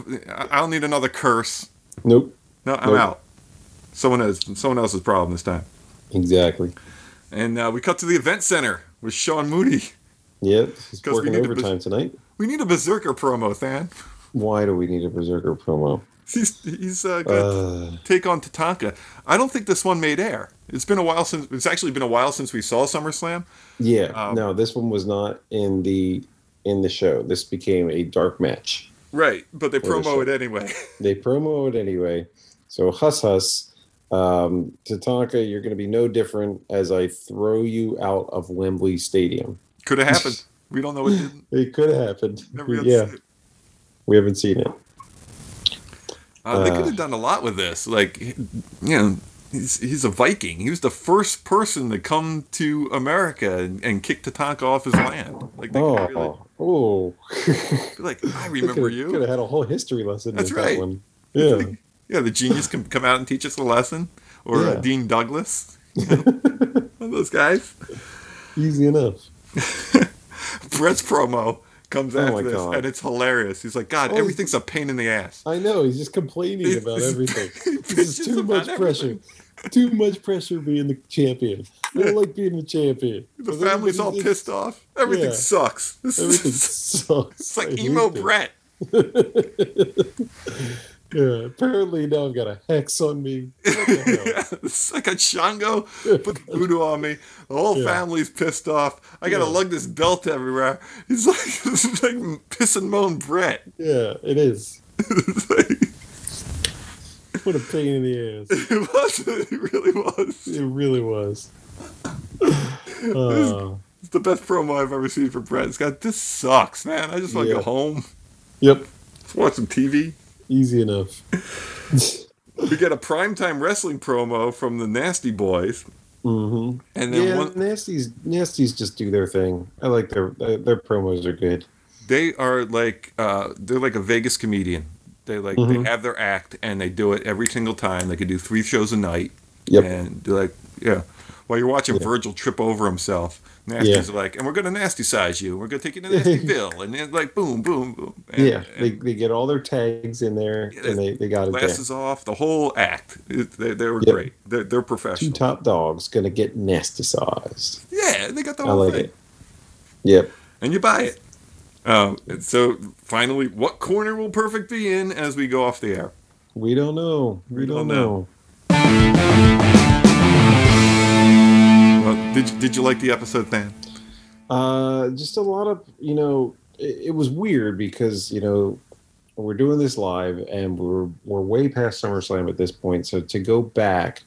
I don't need another curse. Nope. No, I'm Nope. out. Someone else. Someone else's problem this time. Exactly. And uh, we cut to the event center with Sean Mooney. Yep. He's working overtime tonight. We need a Berzerker promo, Than. Why do we need a Berzerker promo? He's he's uh, gonna Uh, take on Tatanka. I don't think this one made air. It's been a while since. It's actually been a while since we saw SummerSlam. yeah. Um, no, this one was not in the in the show. This became a dark match. Right, but they promo show. it anyway. They promo it anyway. So Hus Hus, um, Tatanka, you're going to be no different as I throw you out of Wembley Stadium. Could have happened. We don't know what didn't. It could have happened. Never yeah, it. we haven't seen it. Uh, they Uh, could have done a lot with this. Like, you know, he's, he's a Viking. He was the first person to come to America and, and kick Tatanka off his land. Like, they Oh, really oh, like, I remember you. Could have had a whole history lesson That's right. that one. Yeah, Yeah, the genius can come out and teach us a lesson. Or uh, Yeah. Dean Douglas. You know, One of those guys. easy enough. Bret's promo comes Oh after this, God. and it's hilarious. He's like, God, Oh, everything's a pain in the ass. I know he's just complaining about everything. This is too much pressure. Too much pressure being the champion. I don't like being the champion. The family's all pissed off. Everything Yeah. sucks. This Everything is sucks. it's like I emo. Bret. Yeah, apparently now I've got a hex on me. What the hell? It's I got Shango put the voodoo on me. The whole Yeah. family's pissed off. I gotta Yeah. lug this belt everywhere. He's like, it's like piss and moan Bret. yeah, it is. Like- What a pain in the ass. it was. It really was. It really was. Uh, It's the best promo I've ever seen for Bret. It's got this sucks, man. I just want to go home, yep, just watch some TV. Easy enough. We get a primetime wrestling promo from the Nasty Boys, hmm and then Yeah, one, nasties, nasties just do their thing. I like their their, their promos are good. they are like uh, they're like a Vegas comedian. They like Mhm. they have their act and they do it every single time. They could do three shows a night. Yep. And they're like, yeah. While you're watching Yeah. Virgil trip over himself, Nasty's like, and we're gonna nasty size you. We're gonna take you to Nastyville, and then like boom, boom, boom. And, yeah, they, they get all their tags in there Yeah, and they, they got it there. glasses off, the whole act. It, they, they were Yep. great. They're, they're Two professional. top dogs gonna get nasty sized. Yeah, they got the whole I like thing, it. Yep. and you buy it. Um, and so finally, what corner will Perfect be in as we go off the air? We don't know. We, We don't, don't know. Well, did you, did you like the episode, Than? Uh, just a lot of you know, it, it was weird because you know we're doing this live and we're we're way past SummerSlam at this point. So to go back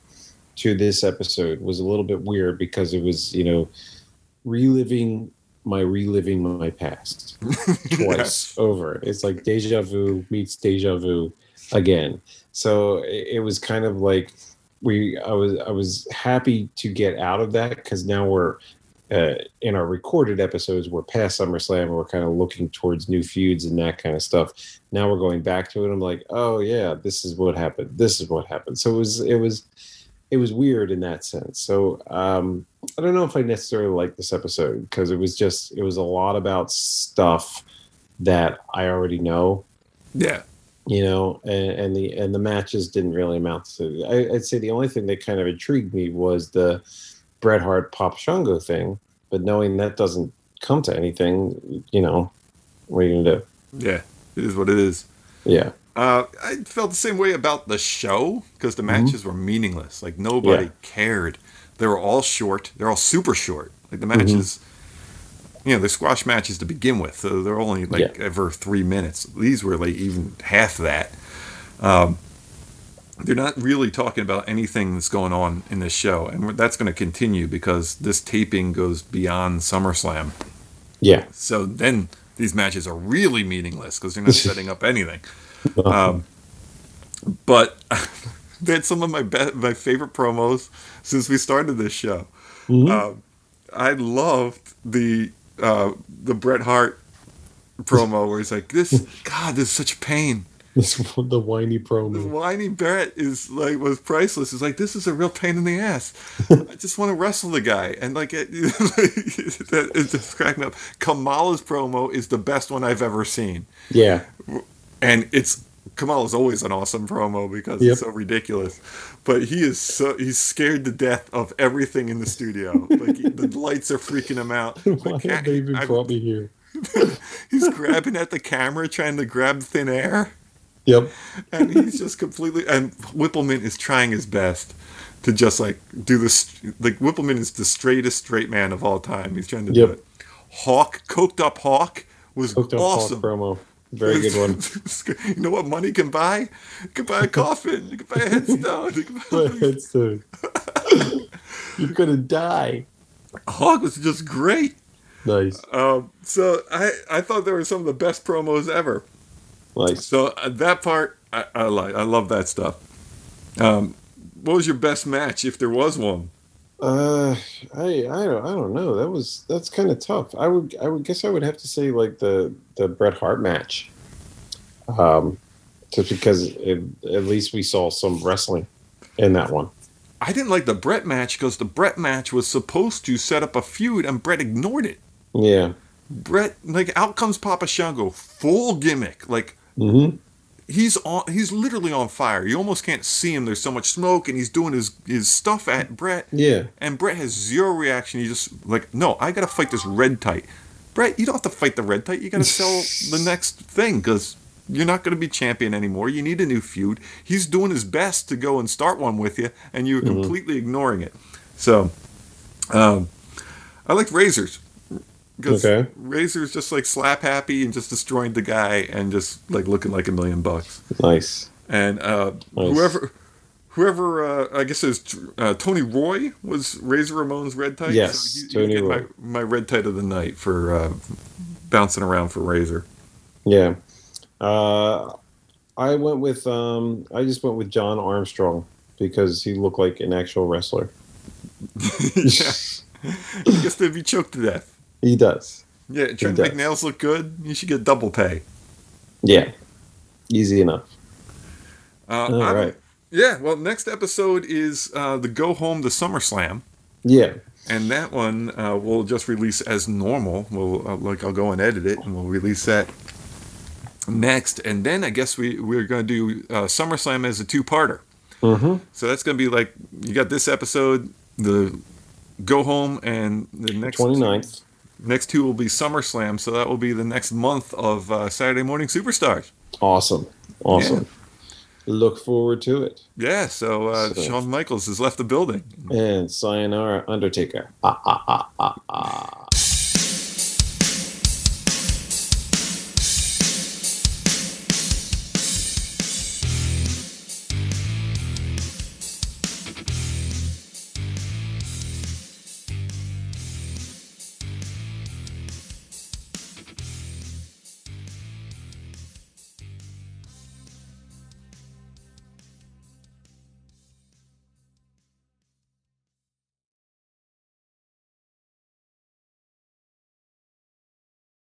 to this episode was a little bit weird because it was you know reliving my reliving my past twice over. It's like deja vu meets deja vu again. So it, it was kind of like we I was I was happy to get out of that because now we're uh, in our recorded episodes we're past SummerSlam and we're kind of looking towards new feuds and that kind of stuff. Now we're going back to it. I'm like, oh yeah, this is what happened. This is what happened. So it was it was it was weird in that sense. So um, I don't know if I necessarily like this episode because it was just it was a lot about stuff that I already know Yeah. You know, and, and the and the matches didn't really amount to. I, I'd say the only thing that kind of intrigued me was the Bret Hart Papa Shango thing, but knowing that doesn't come to anything, you know, what are you gonna do? Yeah. It is what it is. Yeah, Uh, I felt the same way about the show because the matches were meaningless. Like nobody Yeah. cared. They were all short. They're all super short. Like the matches, you know, they're squash matches to begin with. So they're only like Yeah. ever three minutes. These were like even half that. Um, they're not really talking about anything that's going on in this show, and that's going to continue because this taping goes beyond SummerSlam. yeah, So then these matches are really meaningless because they're not setting up anything. Um, but they had some of my be- my favorite promos since we started this show. Mhm. Um, I loved the uh, the Bret Hart promo where he's like, "This God, this is such pain." this the whiny This promo. whiny Barrett is like was priceless. It's like this is a real pain in the ass. I just want to wrestle the guy, and like it, that is just cracking up. Kamala's promo is the best one I've ever seen, Yeah, and it's Kamala's always an awesome promo because Yep. it's so ridiculous. But he is so he's scared to death of everything in the studio. Like he- the lights are freaking him out. why Like, have they even I- brought me here? he's grabbing at the camera, trying to grab thin air. Yep. and he's just completely and Wippleman is trying his best to just like do this like Wippleman is the straightest straight man of all time. He's trying to Yep. do it. Hawk, coked up Hawk was Hooked up awesome. Hawk promo. Very good one. you know what money can buy? You can buy a coffin. You can buy a headstone. You can buy- My headstone. You're gonna die. Hawk was just great. Nice, Um, so I, I thought they were some of the best promos ever. nice. So uh, that part I, I like. I love that stuff. Um, what was your best match if there was one? Uh, I I don't I don't know. That was that's kind of tough. I would I would guess I would have to say like the the Bret Hart match. Um, just because it, at least we saw some wrestling in that one. I didn't like the Bret match because the Bret match was supposed to set up a feud and Bret ignored it. Yeah. Bret, like, out comes Papa Shango, full gimmick. Like, Mm-hmm. He's on, he's literally on fire. You almost can't see him. There's so much smoke, and he's doing his his stuff at Bret, Yeah. and Bret has zero reaction. He just like, no, I gotta fight this red tight. Bret, you don't have to fight the red tight. You gotta sell the next thing because you're not gonna be champion anymore. You need a new feud. He's doing his best to go and start one with you, and you're completely ignoring it. So, um, I like razors. Because Okay. Razor's just like slap happy and just destroying the guy and just like looking like a million bucks. Nice. And uh, Nice. whoever, whoever, uh, I guess was uh, Tony Roy was Razor Ramon's red tight. Yes, he- he Tony get Roy. My, my red tight of the night for uh, bouncing around for Razor. Yeah. Uh, I went with um I just went with John Armstrong because he looked like an actual wrestler. yeah. I guess they'd be choked to death. He does. Yeah, trying to does. look good. You should get double pay. Yeah. Easy enough. Uh, All I'm- right. Yeah. Well, next episode is uh, the Go Home to SummerSlam. Yeah. and that one uh, we'll just release as normal. We'll uh, like I'll go and edit it, and we'll release that next. And then I guess we we're gonna do uh, SummerSlam as a two-parter. Mm-hmm. So that's gonna be like you got this episode, the go home, and the next 29th. Next two will be SummerSlam. So that will be the next month of uh, Saturday Morning Superstars. Awesome. Awesome. Look forward to it. Yeah. So, uh, So- Shawn Michaels has left the building. And sayonara, Undertaker. Ah, ah, ah, ah, ah.